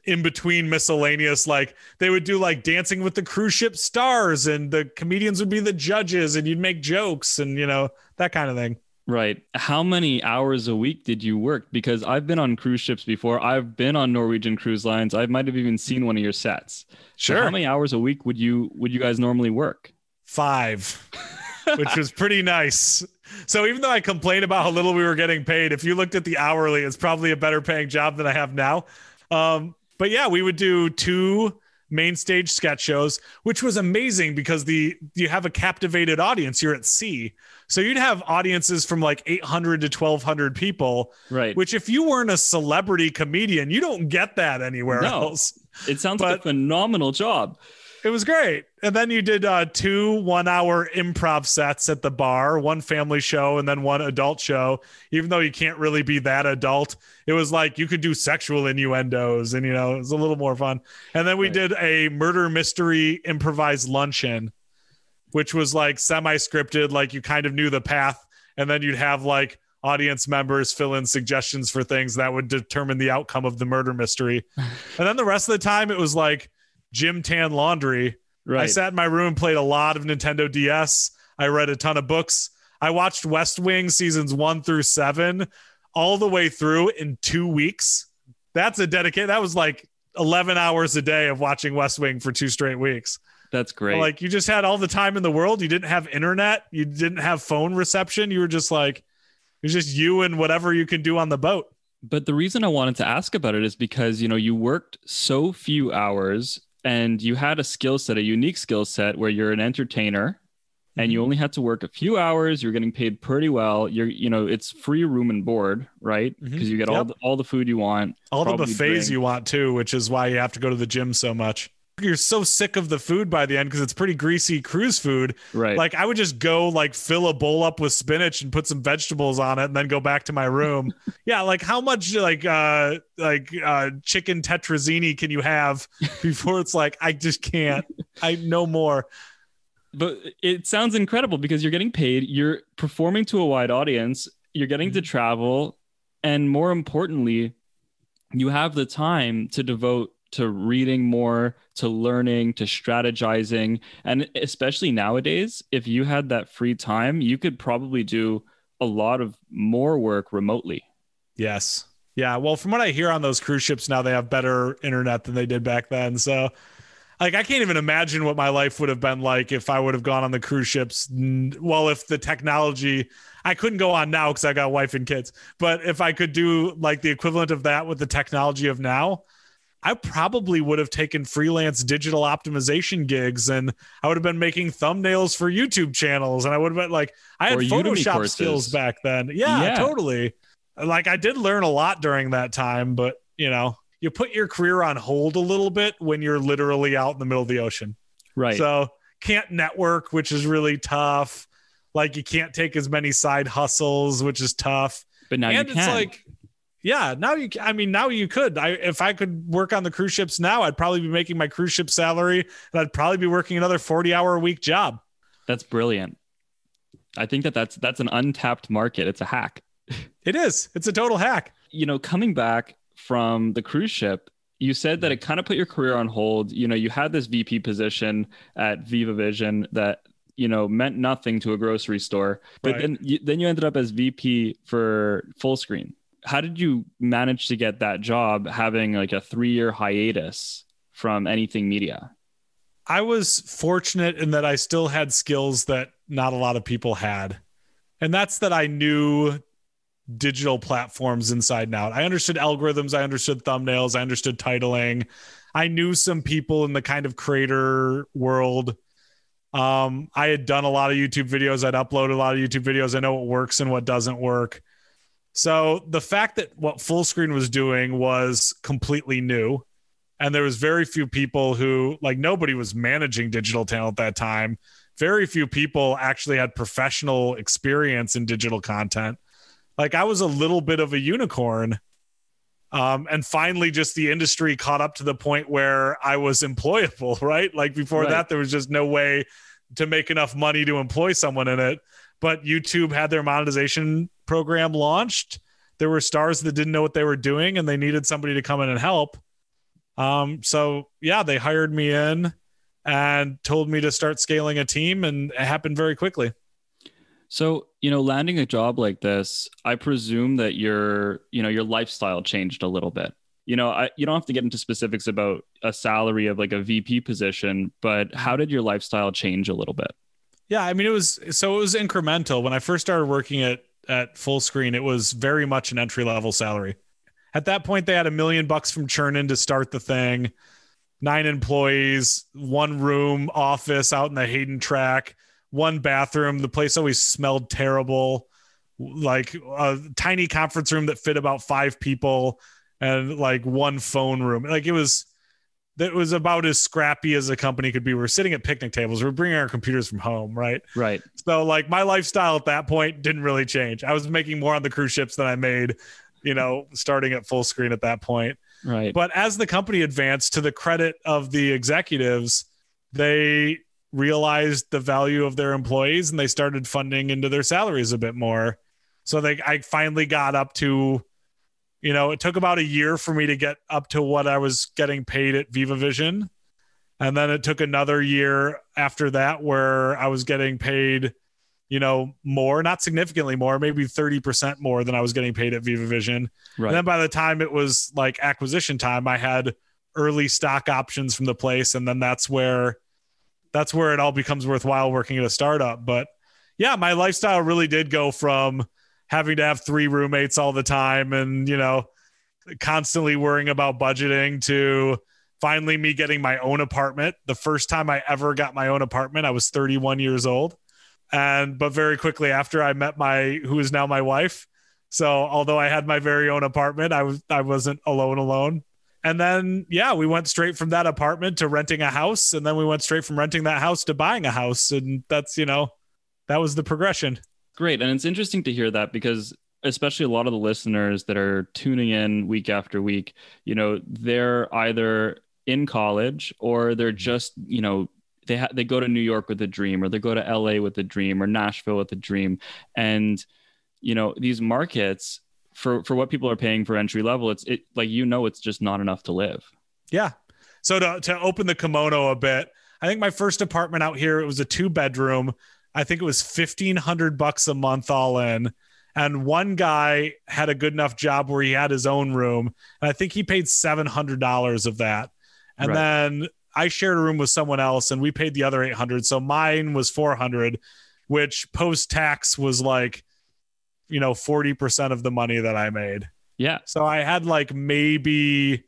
in between miscellaneous like they would do like dancing with the cruise ship stars and the comedians would be the judges and you'd make jokes and you know that kind of thing Right. How many hours a week did you work? Because I've been on cruise ships before. I've been on Norwegian cruise lines. I might have even seen one of your sets. So Sure. how many hours a week would you would you guys normally work? five which was pretty nice so even though i complained about how little we were getting paid if you looked at the hourly it's probably a better paying job than i have now um, but yeah we would do two main stage sketch shows which was amazing because the you have a captivated audience you're at sea so you'd have audiences from like 800 to 1200 people Right. which if you weren't a celebrity comedian you don't get that anywhere No. else it sounds like a phenomenal job. it was great. And then you did uh, two one hour improv sets at the bar, one family show and then one adult show. Even though you can't really be that adult, it was like you could do sexual innuendos and, you know, it was a little more fun. And then we Right. did a murder mystery improvised luncheon, which was like semi scripted, like you kind of knew the path. And then you'd have like audience members fill in suggestions for things that would determine the outcome of the murder mystery. and then the rest of the time, it was like Gym Tan Laundry. I sat in my room, played a lot of Nintendo DS. I read a ton of books. I watched West Wing seasons one through seven all the way through in two weeks. That's a dedicated, that was like 11 hours a day of watching West Wing for two straight weeks. That's great. Like you just had all the time in the world. You didn't have internet. You didn't have phone reception. You were just like, it was just you and whatever you can do on the boat. But the reason I wanted to ask about it is because, you know, you worked so few hours and you had a skill set, a unique skill set where you're an entertainer and Mm-hmm. you only had to work a few hours, you're getting paid pretty well. You're, you know, it's free room and board, right? Because you get all the, all the food you want. all the buffets drink. you want too, which is why you have to go to the gym so much. You're so sick of the food by the end because it's pretty greasy cruise food. Right. Like I would just go like fill a bowl up with spinach and put some vegetables on it and then go back to my room. yeah, like how much like uh like uh chicken tetrazzini can you have before it's like I just can't. I no more. but it sounds incredible because you're getting paid, you're performing to a wide audience, you're getting to travel, and more importantly, you have the time to devote to reading more, to learning, to strategizing. And especially nowadays, if you had that free time, you could probably do a lot of more work remotely. Yes. Yeah. Well, from what I hear on those cruise ships now, they have better internet than they did back then. So, like, I can't even imagine what my life would have been like if I would have gone on the cruise ships. Well, if the technology, I couldn't go on now because I got wife and kids, but if I could do like the equivalent of that with the technology of now, I probably would have taken freelance digital optimization gigs and I would have been making thumbnails for YouTube channels and I would have been like, I had Or Photoshop skills back then. Yeah, Yeah. totally. Like I did learn a lot during that time, but you know, you put your career on hold a little bit when you're literally out in the middle of the ocean. Right. So can't network, which is really tough. Like you can't take as many side hustles, which is tough. but now and you it's can. like, yeah, now you. I mean, now you could. I if I could work on the cruise ships now, I'd probably be making my cruise ship salary, and I'd probably be working another forty hour a week job. that's brilliant. I think that that's that's an untapped market. It's a hack. It is. It's a total hack. you know, coming back from the cruise ship, you said that it kind of put your career on hold. You know, you had this VP position at Viva Vision that you know meant nothing to a grocery store, but Right. then you, then you ended up as VP for Fullscreen. How did you manage to get that job, having like a three year hiatus from anything media? I was fortunate in that I still had skills that not a lot of people had. And that's that I knew digital platforms inside and out. I understood algorithms, I understood thumbnails, I understood titling. I knew some people in the kind of creator world. Um, I had done a lot of YouTube videos, I'd uploaded a lot of YouTube videos. I know what works and what doesn't work. So the fact that what Fullscreen was doing was completely new and there was very few people who like nobody was managing digital talent at that time very few people actually had professional experience in digital content like i was a little bit of a unicorn Um, and finally, just the industry caught up to the point where I was employable, right? Like before Right. that, there was just no way to make enough money to employ someone in it. But YouTube had their monetization program launched. There were stars that didn't know what they were doing and they needed somebody to come in and help. Um, so yeah, they hired me in and told me to start scaling a team, and it happened very quickly. So, you know, landing a job like this, I presume that your, you know, your lifestyle changed a little bit. You know, I, you don't have to get into specifics about a salary of like a VP position, but how did your lifestyle change a little bit? Yeah, I mean it was so it was incremental. When I first started working at at Fullscreen, it was very much an entry level salary. At that point, they had a million bucks from Chernin to start the thing. Nine employees, one room office out in the Hayden Tract, one bathroom. The place always smelled terrible, like a tiny conference room that fit about five people, and like one phone room. Like it was that was about as scrappy as a company could be. We're sitting at picnic tables. We're bringing our computers from home, right? Right. So like my lifestyle at that point didn't really change. I was making more on the cruise ships than I made, you know, starting at Fullscreen at that point. Right. But as the company advanced, to the credit of the executives, they realized the value of their employees and they started funding into their salaries a bit more. So they I finally got up to, you know, it took about a year for me to get up to what I was getting paid at Viva Vision. And then it took another year after that where I was getting paid, you know, more, not significantly more, maybe 30% more than I was getting paid at Viva Vision. right. And then by the time it was like acquisition time, I had early stock options from the place, and then that's where that's where it all becomes worthwhile working at a startup. But yeah, my lifestyle really did go from having to have three roommates all the time and you know constantly worrying about budgeting to finally me getting my own apartment. The first time I ever got my own apartment, I was 31 years old. And but very quickly after I met my who is now my wife, so although I had my very own apartment, I was I wasn't alone alone. And then yeah, we went straight from that apartment to renting a house and then we went straight from renting that house to buying a house and that's, you know, that was the progression. Great. And it's interesting to hear that because especially a lot of the listeners that are tuning in week after week, you know, they're either in college or they're just, you know, they ha- they go to New York with a dream or they go to LA with a dream or Nashville with a dream and you know, these markets for for what people are paying for entry level, it's it like you know it's just not enough to live. Yeah. So to to open the kimono a bit, I think my first apartment out here it was a two bedroom. I think it was fifteen hundred bucks a month all in. And one guy had a good enough job where he had his own room, and I think he paid seven hundred dollars of that. And Right. then I shared a room with someone else, and we paid the other eight hundred. So mine was four hundred, which post tax was like, you know, forty percent of the money that I made. Yeah. So I had like maybe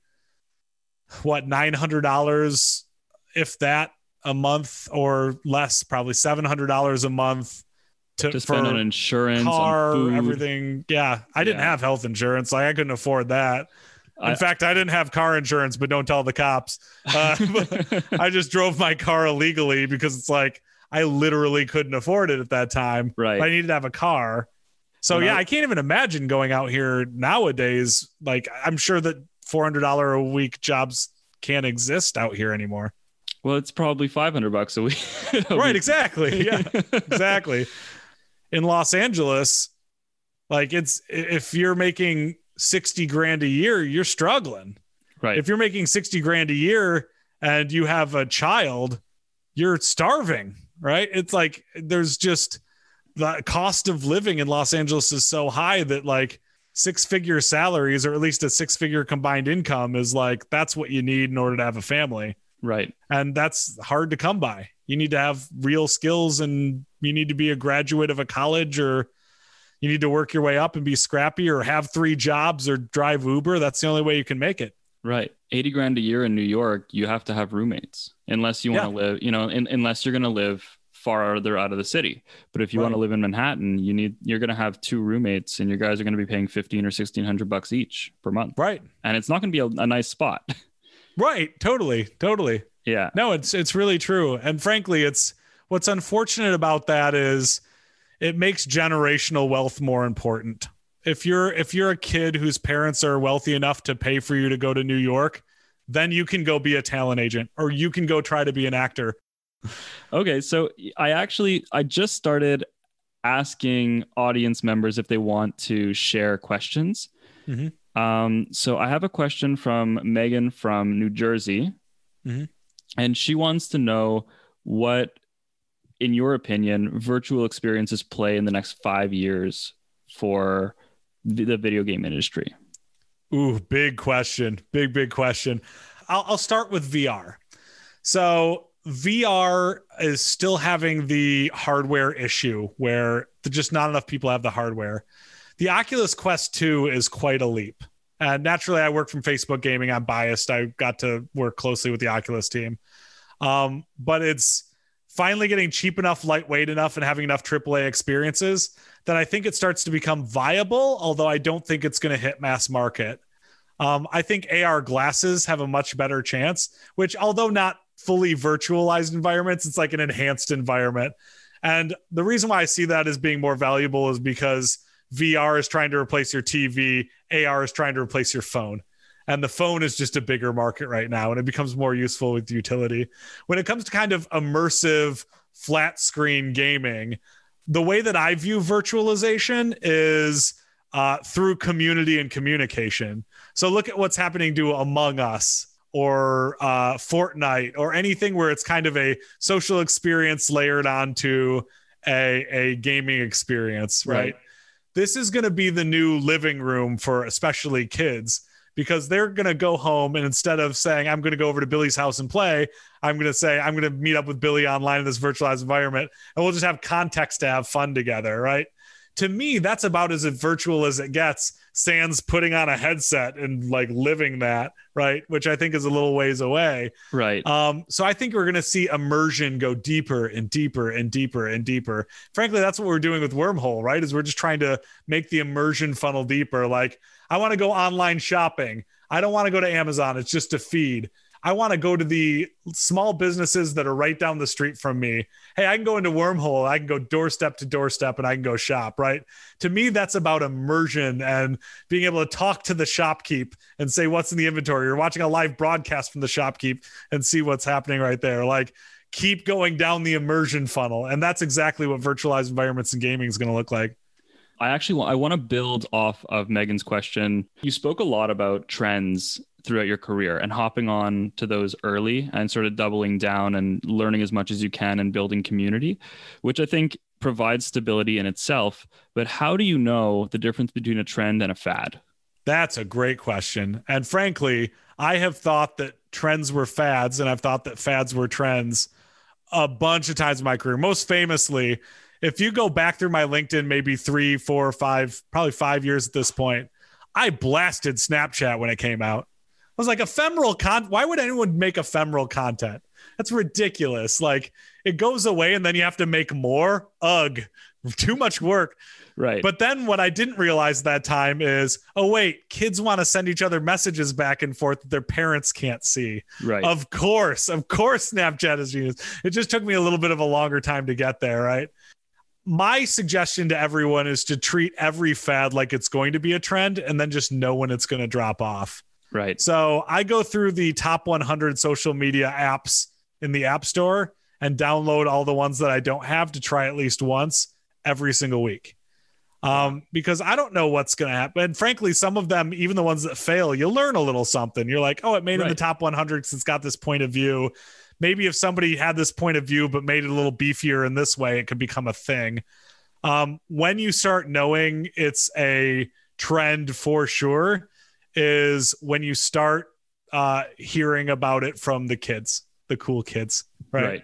what nine hundred dollars, if that, a month or less, probably seven hundred dollars a month to, To for spend on insurance, car, on everything. Yeah, I didn't have health insurance, like I couldn't afford that. In I- fact, I didn't have car insurance, but don't tell the cops. Uh, I just drove my car illegally because it's like I literally couldn't afford it at that time. Right. I needed to have a car. So When yeah, I- I can't even imagine going out here nowadays. Like I'm sure that four hundred dollar a week jobs can't exist out here anymore. Well, it's probably 500 bucks a week. right, exactly. Yeah, exactly. In Los Angeles, like it's if you're making 60 grand a year, you're struggling. right. If you're making 60 grand a year and you have a child, you're starving, right? It's like there's just the cost of living in Los Angeles is so high that like six figure salaries or at least a six figure combined income is like that's what you need in order to have a family. Right. And that's hard to come by. You need to have real skills and you need to be a graduate of a college or you need to work your way up and be scrappy or have three jobs or drive Uber. That's the only way you can make it. Right. 80 grand a year in New York, you have to have roommates unless you want to live, you know, in, unless you're going to live farther out of the city. But if you want to live in Manhattan, you need, you're going to have two roommates and your guys are going to be paying 15 or 1600 bucks each per month. Right. And it's not going to be a, a nice spot. Right. Totally. Totally. yeah. No, it's it's really true. And frankly, it's what's unfortunate about that is it makes generational wealth more important. If you're if you're a kid whose parents are wealthy enough to pay for you to go to New York, then you can go be a talent agent or you can go try to be an actor. Okay, so I actually I just started asking audience members if they want to share questions. Mhm. Um, so I have a question from Megan from New Jersey, Mhm. and she wants to know what, in your opinion, virtual experiences play in the next five years for the the video game industry. Ooh, big question. Big, big question. I'll, I'll start with VR. So, VR is still having the hardware issue where just not enough people have the hardware. The Oculus Quest 2 is quite a leap. And naturally, I work from Facebook Gaming. I'm biased. I got to work closely with the Oculus team. Um, but it's finally getting cheap enough, lightweight enough, and having enough AAA experiences that I think it starts to become viable, although I don't think it's going to hit mass market. Um, I think AR glasses have a much better chance, which, although not fully virtualized environments, it's like an enhanced environment. And the reason why I see that as being more valuable is because VR is trying to replace your TV, AR is trying to replace your phone. And the phone is just a bigger market right now, and it becomes more useful with utility. When it comes to kind of immersive flat screen gaming, the way that I view virtualization is uh, through community and communication. So look at what's happening to Among Us or uh, Fortnite or anything where it's kind of a social experience layered onto a, a gaming experience, right? Right. This is going to be the new living room for especially kids because they're going to go home and instead of saying, I'm going to go over to Billy's house and play, I'm going to say, I'm going to meet up with Billy online in this virtualized environment and we'll just have context to have fun together, right? To me, that's about as virtual as it gets. Sans putting on a headset and like living that, right? Which I think is a little ways away. Right. Um, so I think we're going to see immersion go deeper and deeper and deeper and deeper. Frankly, that's what we're doing with Wormhole, right? Is we're just trying to make the immersion funnel deeper. Like, I want to go online shopping. I don't want to go to Amazon. It's just a feed. I want to go to the small businesses that are right down the street from me. Hey, I can go into Wormhole. I can go doorstep to doorstep and I can go shop, right? To me, that's about immersion and being able to talk to the shopkeep and say what's in the inventory. You're watching a live broadcast from the shopkeep and see what's happening right there. Like, keep going down the immersion funnel. And that's exactly what virtualized environments and gaming is going to look like. I actually want, I want to build off of Megan's question. You spoke a lot about trends throughout your career and hopping on to those early and sort of doubling down and learning as much as you can and building community, which I think provides stability in itself. But how do you know the difference between a trend and a fad? That's a great question. And frankly, I have thought that trends were fads and I've thought that fads were trends a bunch of times in my career. Most famously, if you go back through my LinkedIn, maybe three, four, five, probably five years at this point, I blasted Snapchat when it came out. I was like, ephemeral con. Why would anyone make ephemeral content? That's ridiculous. Like it goes away and then you have to make more. Ugh, too much work. Right. But then what I didn't realize that time is, oh wait, kids want to send each other messages back and forth that their parents can't see. right. Of course, of course, Snapchat is genius. It just took me a little bit of a longer time to get there, right? My suggestion to everyone is to treat every fad like it's going to be a trend and then just know when it's going to drop off. Right. So I go through the top 100 social media apps in the App Store and download all the ones that I don't have to try at least once every single week. Um, because I don't know what's going to happen. And frankly, some of them, even the ones that fail, you learn a little something. You're like, oh, it made it in the top 100 because it's got this point of view. Maybe if somebody had this point of view but made it a little beefier in this way, it could become a thing. Um, when you start knowing it's a trend for sure, is when you start uh, hearing about it from the kids, the cool kids, right? right.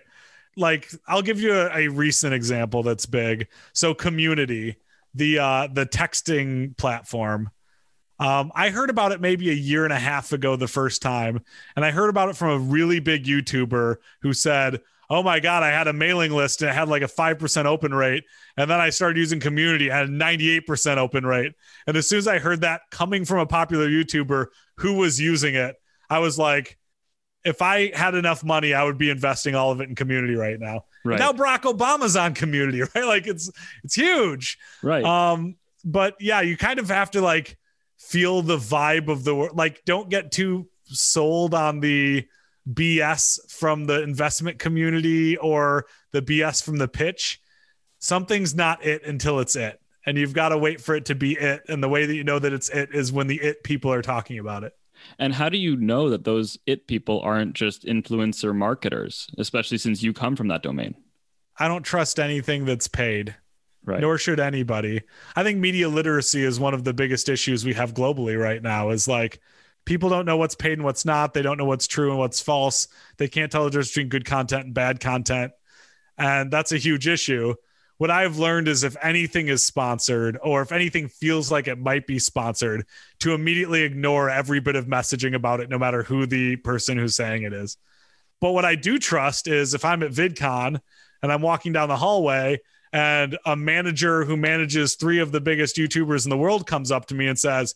like I'll give you a, a recent example that's big. So community, the uh the texting platform. Um, I heard about it maybe a year and a half ago the first time, and I heard about it from a really big YouTuber who said, "Oh my god, I had a mailing list and it had like a five percent open rate, and then I started using community, I had a ninety eight percent open rate." And as soon as I heard that coming from a popular YouTuber who was using it, I was like, if I had enough money, I would be investing all of it in community right now. Right. Now Barack Obama's on community, right? Like it's it's huge. right. Um, but yeah, you kind of have to like feel the vibe of the world. Like, don't get too sold on the BS from the investment community or the BS from the pitch. Something's not it until it's it. And you've got to wait for it to be it. And the way that you know that it's it is when the it people are talking about it. And how do you know that those it people aren't just influencer marketers, especially since you come from that domain? I don't trust anything that's paid. Right. Nor should anybody. I think media literacy is one of the biggest issues we have globally right now. Is like people don't know what's paid and what's not. They don't know what's true and what's false. They can't tell the difference between good content and bad content. And that's a huge issue. What I've learned is if anything is sponsored or if anything feels like it might be sponsored, to immediately ignore every bit of messaging about it, no matter who the person who's saying it is. But what I do trust is if I'm at VidCon and I'm walking down the hallway and a manager who manages three of the biggest YouTubers in the world comes up to me and says,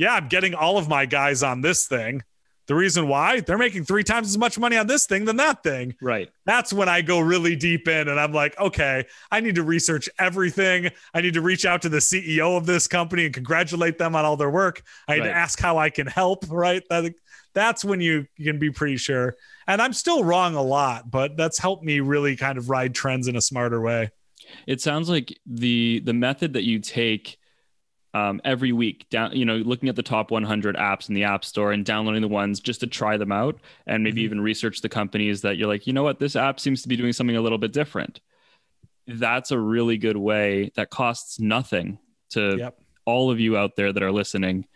Yeah, I'm getting all of my guys on this thing. The reason why they're making three times as much money on this thing than that thing. Right. That's when I go really deep in and I'm like, okay, I need to research everything. I need to reach out to the CEO of this company and congratulate them on all their work. I need Right. to ask how I can help. Right. That, that's when you, you can be pretty sure. And I'm still wrong a lot, but that's helped me really kind of ride trends in a smarter way. It sounds like the the method that you take um, every week down, you know, looking at the top 100 apps in the App Store and downloading the ones just to try them out, and maybe Mhm. even research the companies that you're like, you know what, this app seems to be doing something a little bit different. That's a really good way that costs nothing to Yep. all of you out there that are listening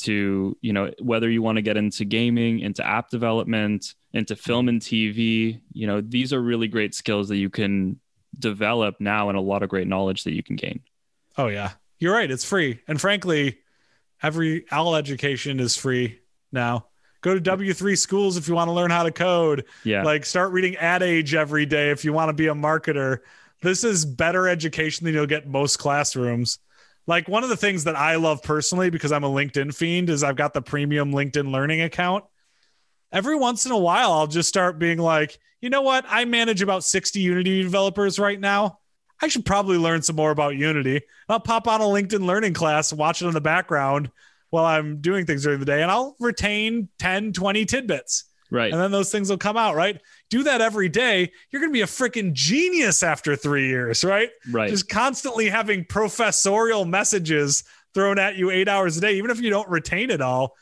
to you know whether you want to get into gaming into app development into film and tv you know these are really great skills that you can develop now and a lot of great knowledge that you can gain Oh yeah, you're right. It's free, and frankly, every all education is free now. Go to W three schools if you want to learn how to code. yeah Like start reading Ad Age every day if you want to be a marketer. This is better education than you'll get most classrooms. Like one of the things that I love personally because I'm a LinkedIn fiend is I've got the premium LinkedIn learning account. Every once in a while, I'll just start being like, you know what? I manage about 60 Unity developers right now. I should probably learn some more about Unity. I'll pop on a LinkedIn learning class, watch it in the background while I'm doing things during the day, and I'll retain 10, 20 tidbits. right And then those things will come out, right? Do that every day. You're going to be a freaking genius after three years, right? right Just constantly having professorial messages thrown at you eight hours a day, even if you don't retain it all.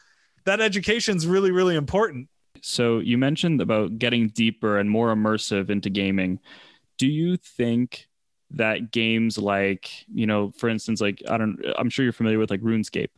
That education's really, really important. so you mentioned about getting deeper and more immersive into gaming do you think that games like you know for instance like i don't i'm sure you're familiar with like runescape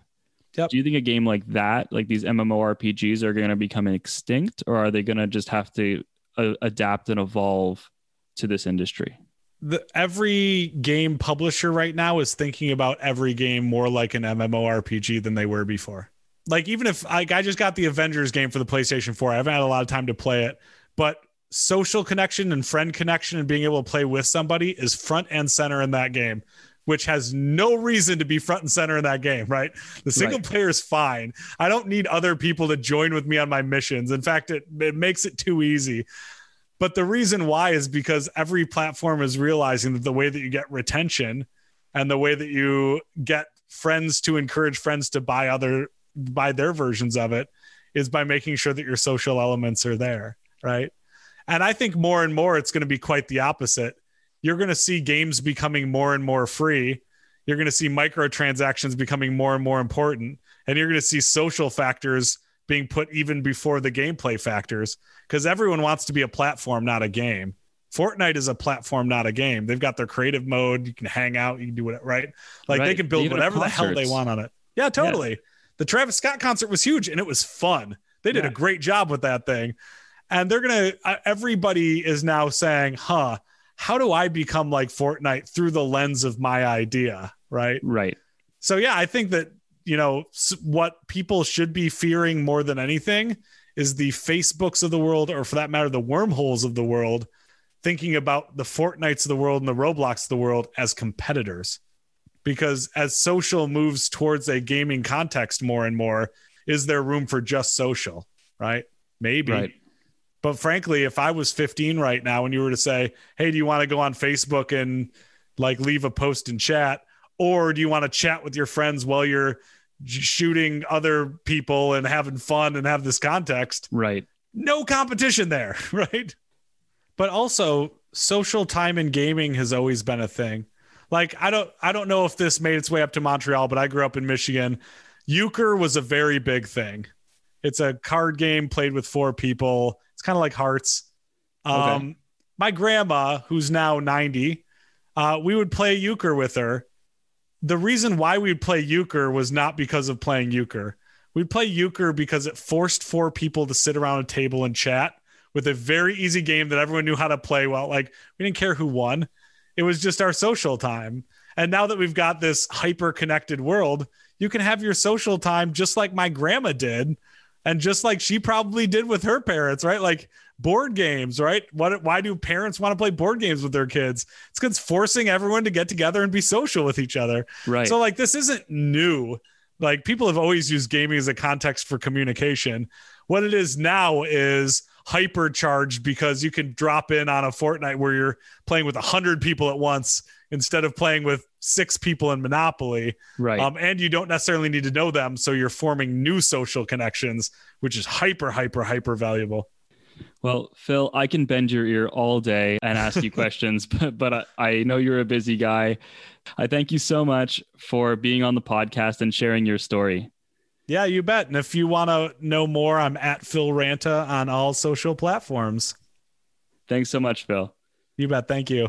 Yep. do you think a game like that like these mmorpgs are going to become extinct or are they going to just have to uh, adapt and evolve to this industry the every game publisher right now is thinking about every game more like an MMORPG than they were before. Like even if like I just got the Avengers game for the PlayStation 4, I haven't had a lot of time to play it, but social connection and friend connection and being able to play with somebody is front and center in that game, which has no reason to be front and center in that game, right? The single Right. player is fine. I don't need other people to join with me on my missions. In fact, it it makes it too easy. But the reason why is because every platform is realizing that the way that you get retention and the way that you get friends to encourage friends to buy other buy their versions of it is by making sure that your social elements are there, right? And I think more and more it's going to be quite the opposite. You're going to see games becoming more and more free. You're going to see microtransactions becoming more and more important, and you're going to see social factors being put even before the gameplay factors because everyone wants to be a platform, not a game. Fortnite is a platform, not a game. They've got their creative mode. You can hang out. You can do whatever, right? Like they can build even whatever the hell they want on it. Yeah, totally. The Travis Scott concert was huge and it was fun. They did Yeah. a great job with that thing. And they're going to, uh, everybody is now saying, huh, how do I become like Fortnite through the lens of my idea? Right. right So yeah, I think that you know what people should be fearing more than anything is the Facebooks of the world, or for that matter, the wormholes of the world, thinking about the Fortnites of the world and the Roblox of the world as competitors. Because as social moves towards a gaming context more and more, is there room for just social? Right? Maybe. right But frankly, if I was 15 right now and you were to say, "Hey, do you want to go on Facebook and like leave a post and chat?" or do you want to chat with your friends while you're shooting other people and having fun and have this context? Right. No competition there, right? But also social time in gaming has always been a thing. Like I don't I don't know if this made its way up to Montreal, but I grew up in Michigan. Euchre was a very big thing. It's a card game played with four people. It's kind of like Hearts. Um, okay. My grandma, who's now 90, uh, we would play euchre with her. The reason why we'd play euchre was not because of playing euchre. We'd play euchre because it forced four people to sit around a table and chat with a very easy game that everyone knew how to play well. Like we didn't care who won. It was just our social time. And now that we've got this hyper connected world, you can have your social time just like my grandma did and just like she probably did with her parents, right? Like board games, right? What why do parents want to play board games with their kids? It's because forcing everyone to get together and be social with each other. Right. So like this isn't new. Like people have always used gaming as a context for communication. What it is now is hypercharged because you can drop in on a Fortnite where you're playing with a hundred people at once instead of playing with six people in Monopoly. Right. Um, and you don't necessarily need to know them. So you're forming new social connections, which is hyper, hyper, hyper valuable. Well, Phil, I can bend your ear all day and ask you questions, but, but I, I know you're a busy guy. I thank you so much for being on the podcast and sharing your story. Yeah, you bet. And if you want to know more, I'm at Phil Ranta on all social platforms. Thanks so much, Phil. You bet. Thank you.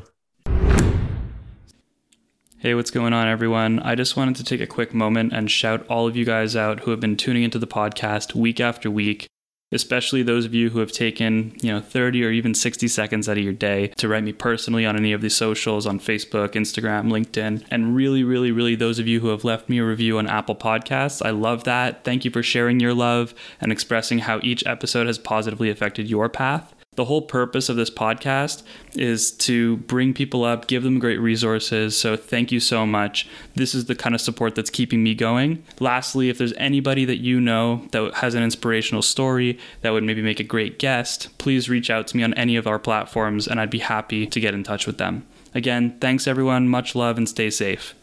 Hey, what's going on, everyone? I just wanted to take a quick moment and shout all of you guys out who have been tuning into the podcast week after week, especially those of you who have taken, you know, 30 or even 60 seconds out of your day to write me personally on any of these socials on Facebook, Instagram, LinkedIn, and really, really, really those of you who have left me a review on Apple Podcasts. I love that. Thank you for sharing your love and expressing how each episode has positively affected your path. The whole purpose of this podcast is to bring people up, give them great resources. So, thank you so much. This is the kind of support that's keeping me going. Lastly, if there's anybody that you know that has an inspirational story that would maybe make a great guest, please reach out to me on any of our platforms and I'd be happy to get in touch with them. Again, thanks everyone. Much love and stay safe.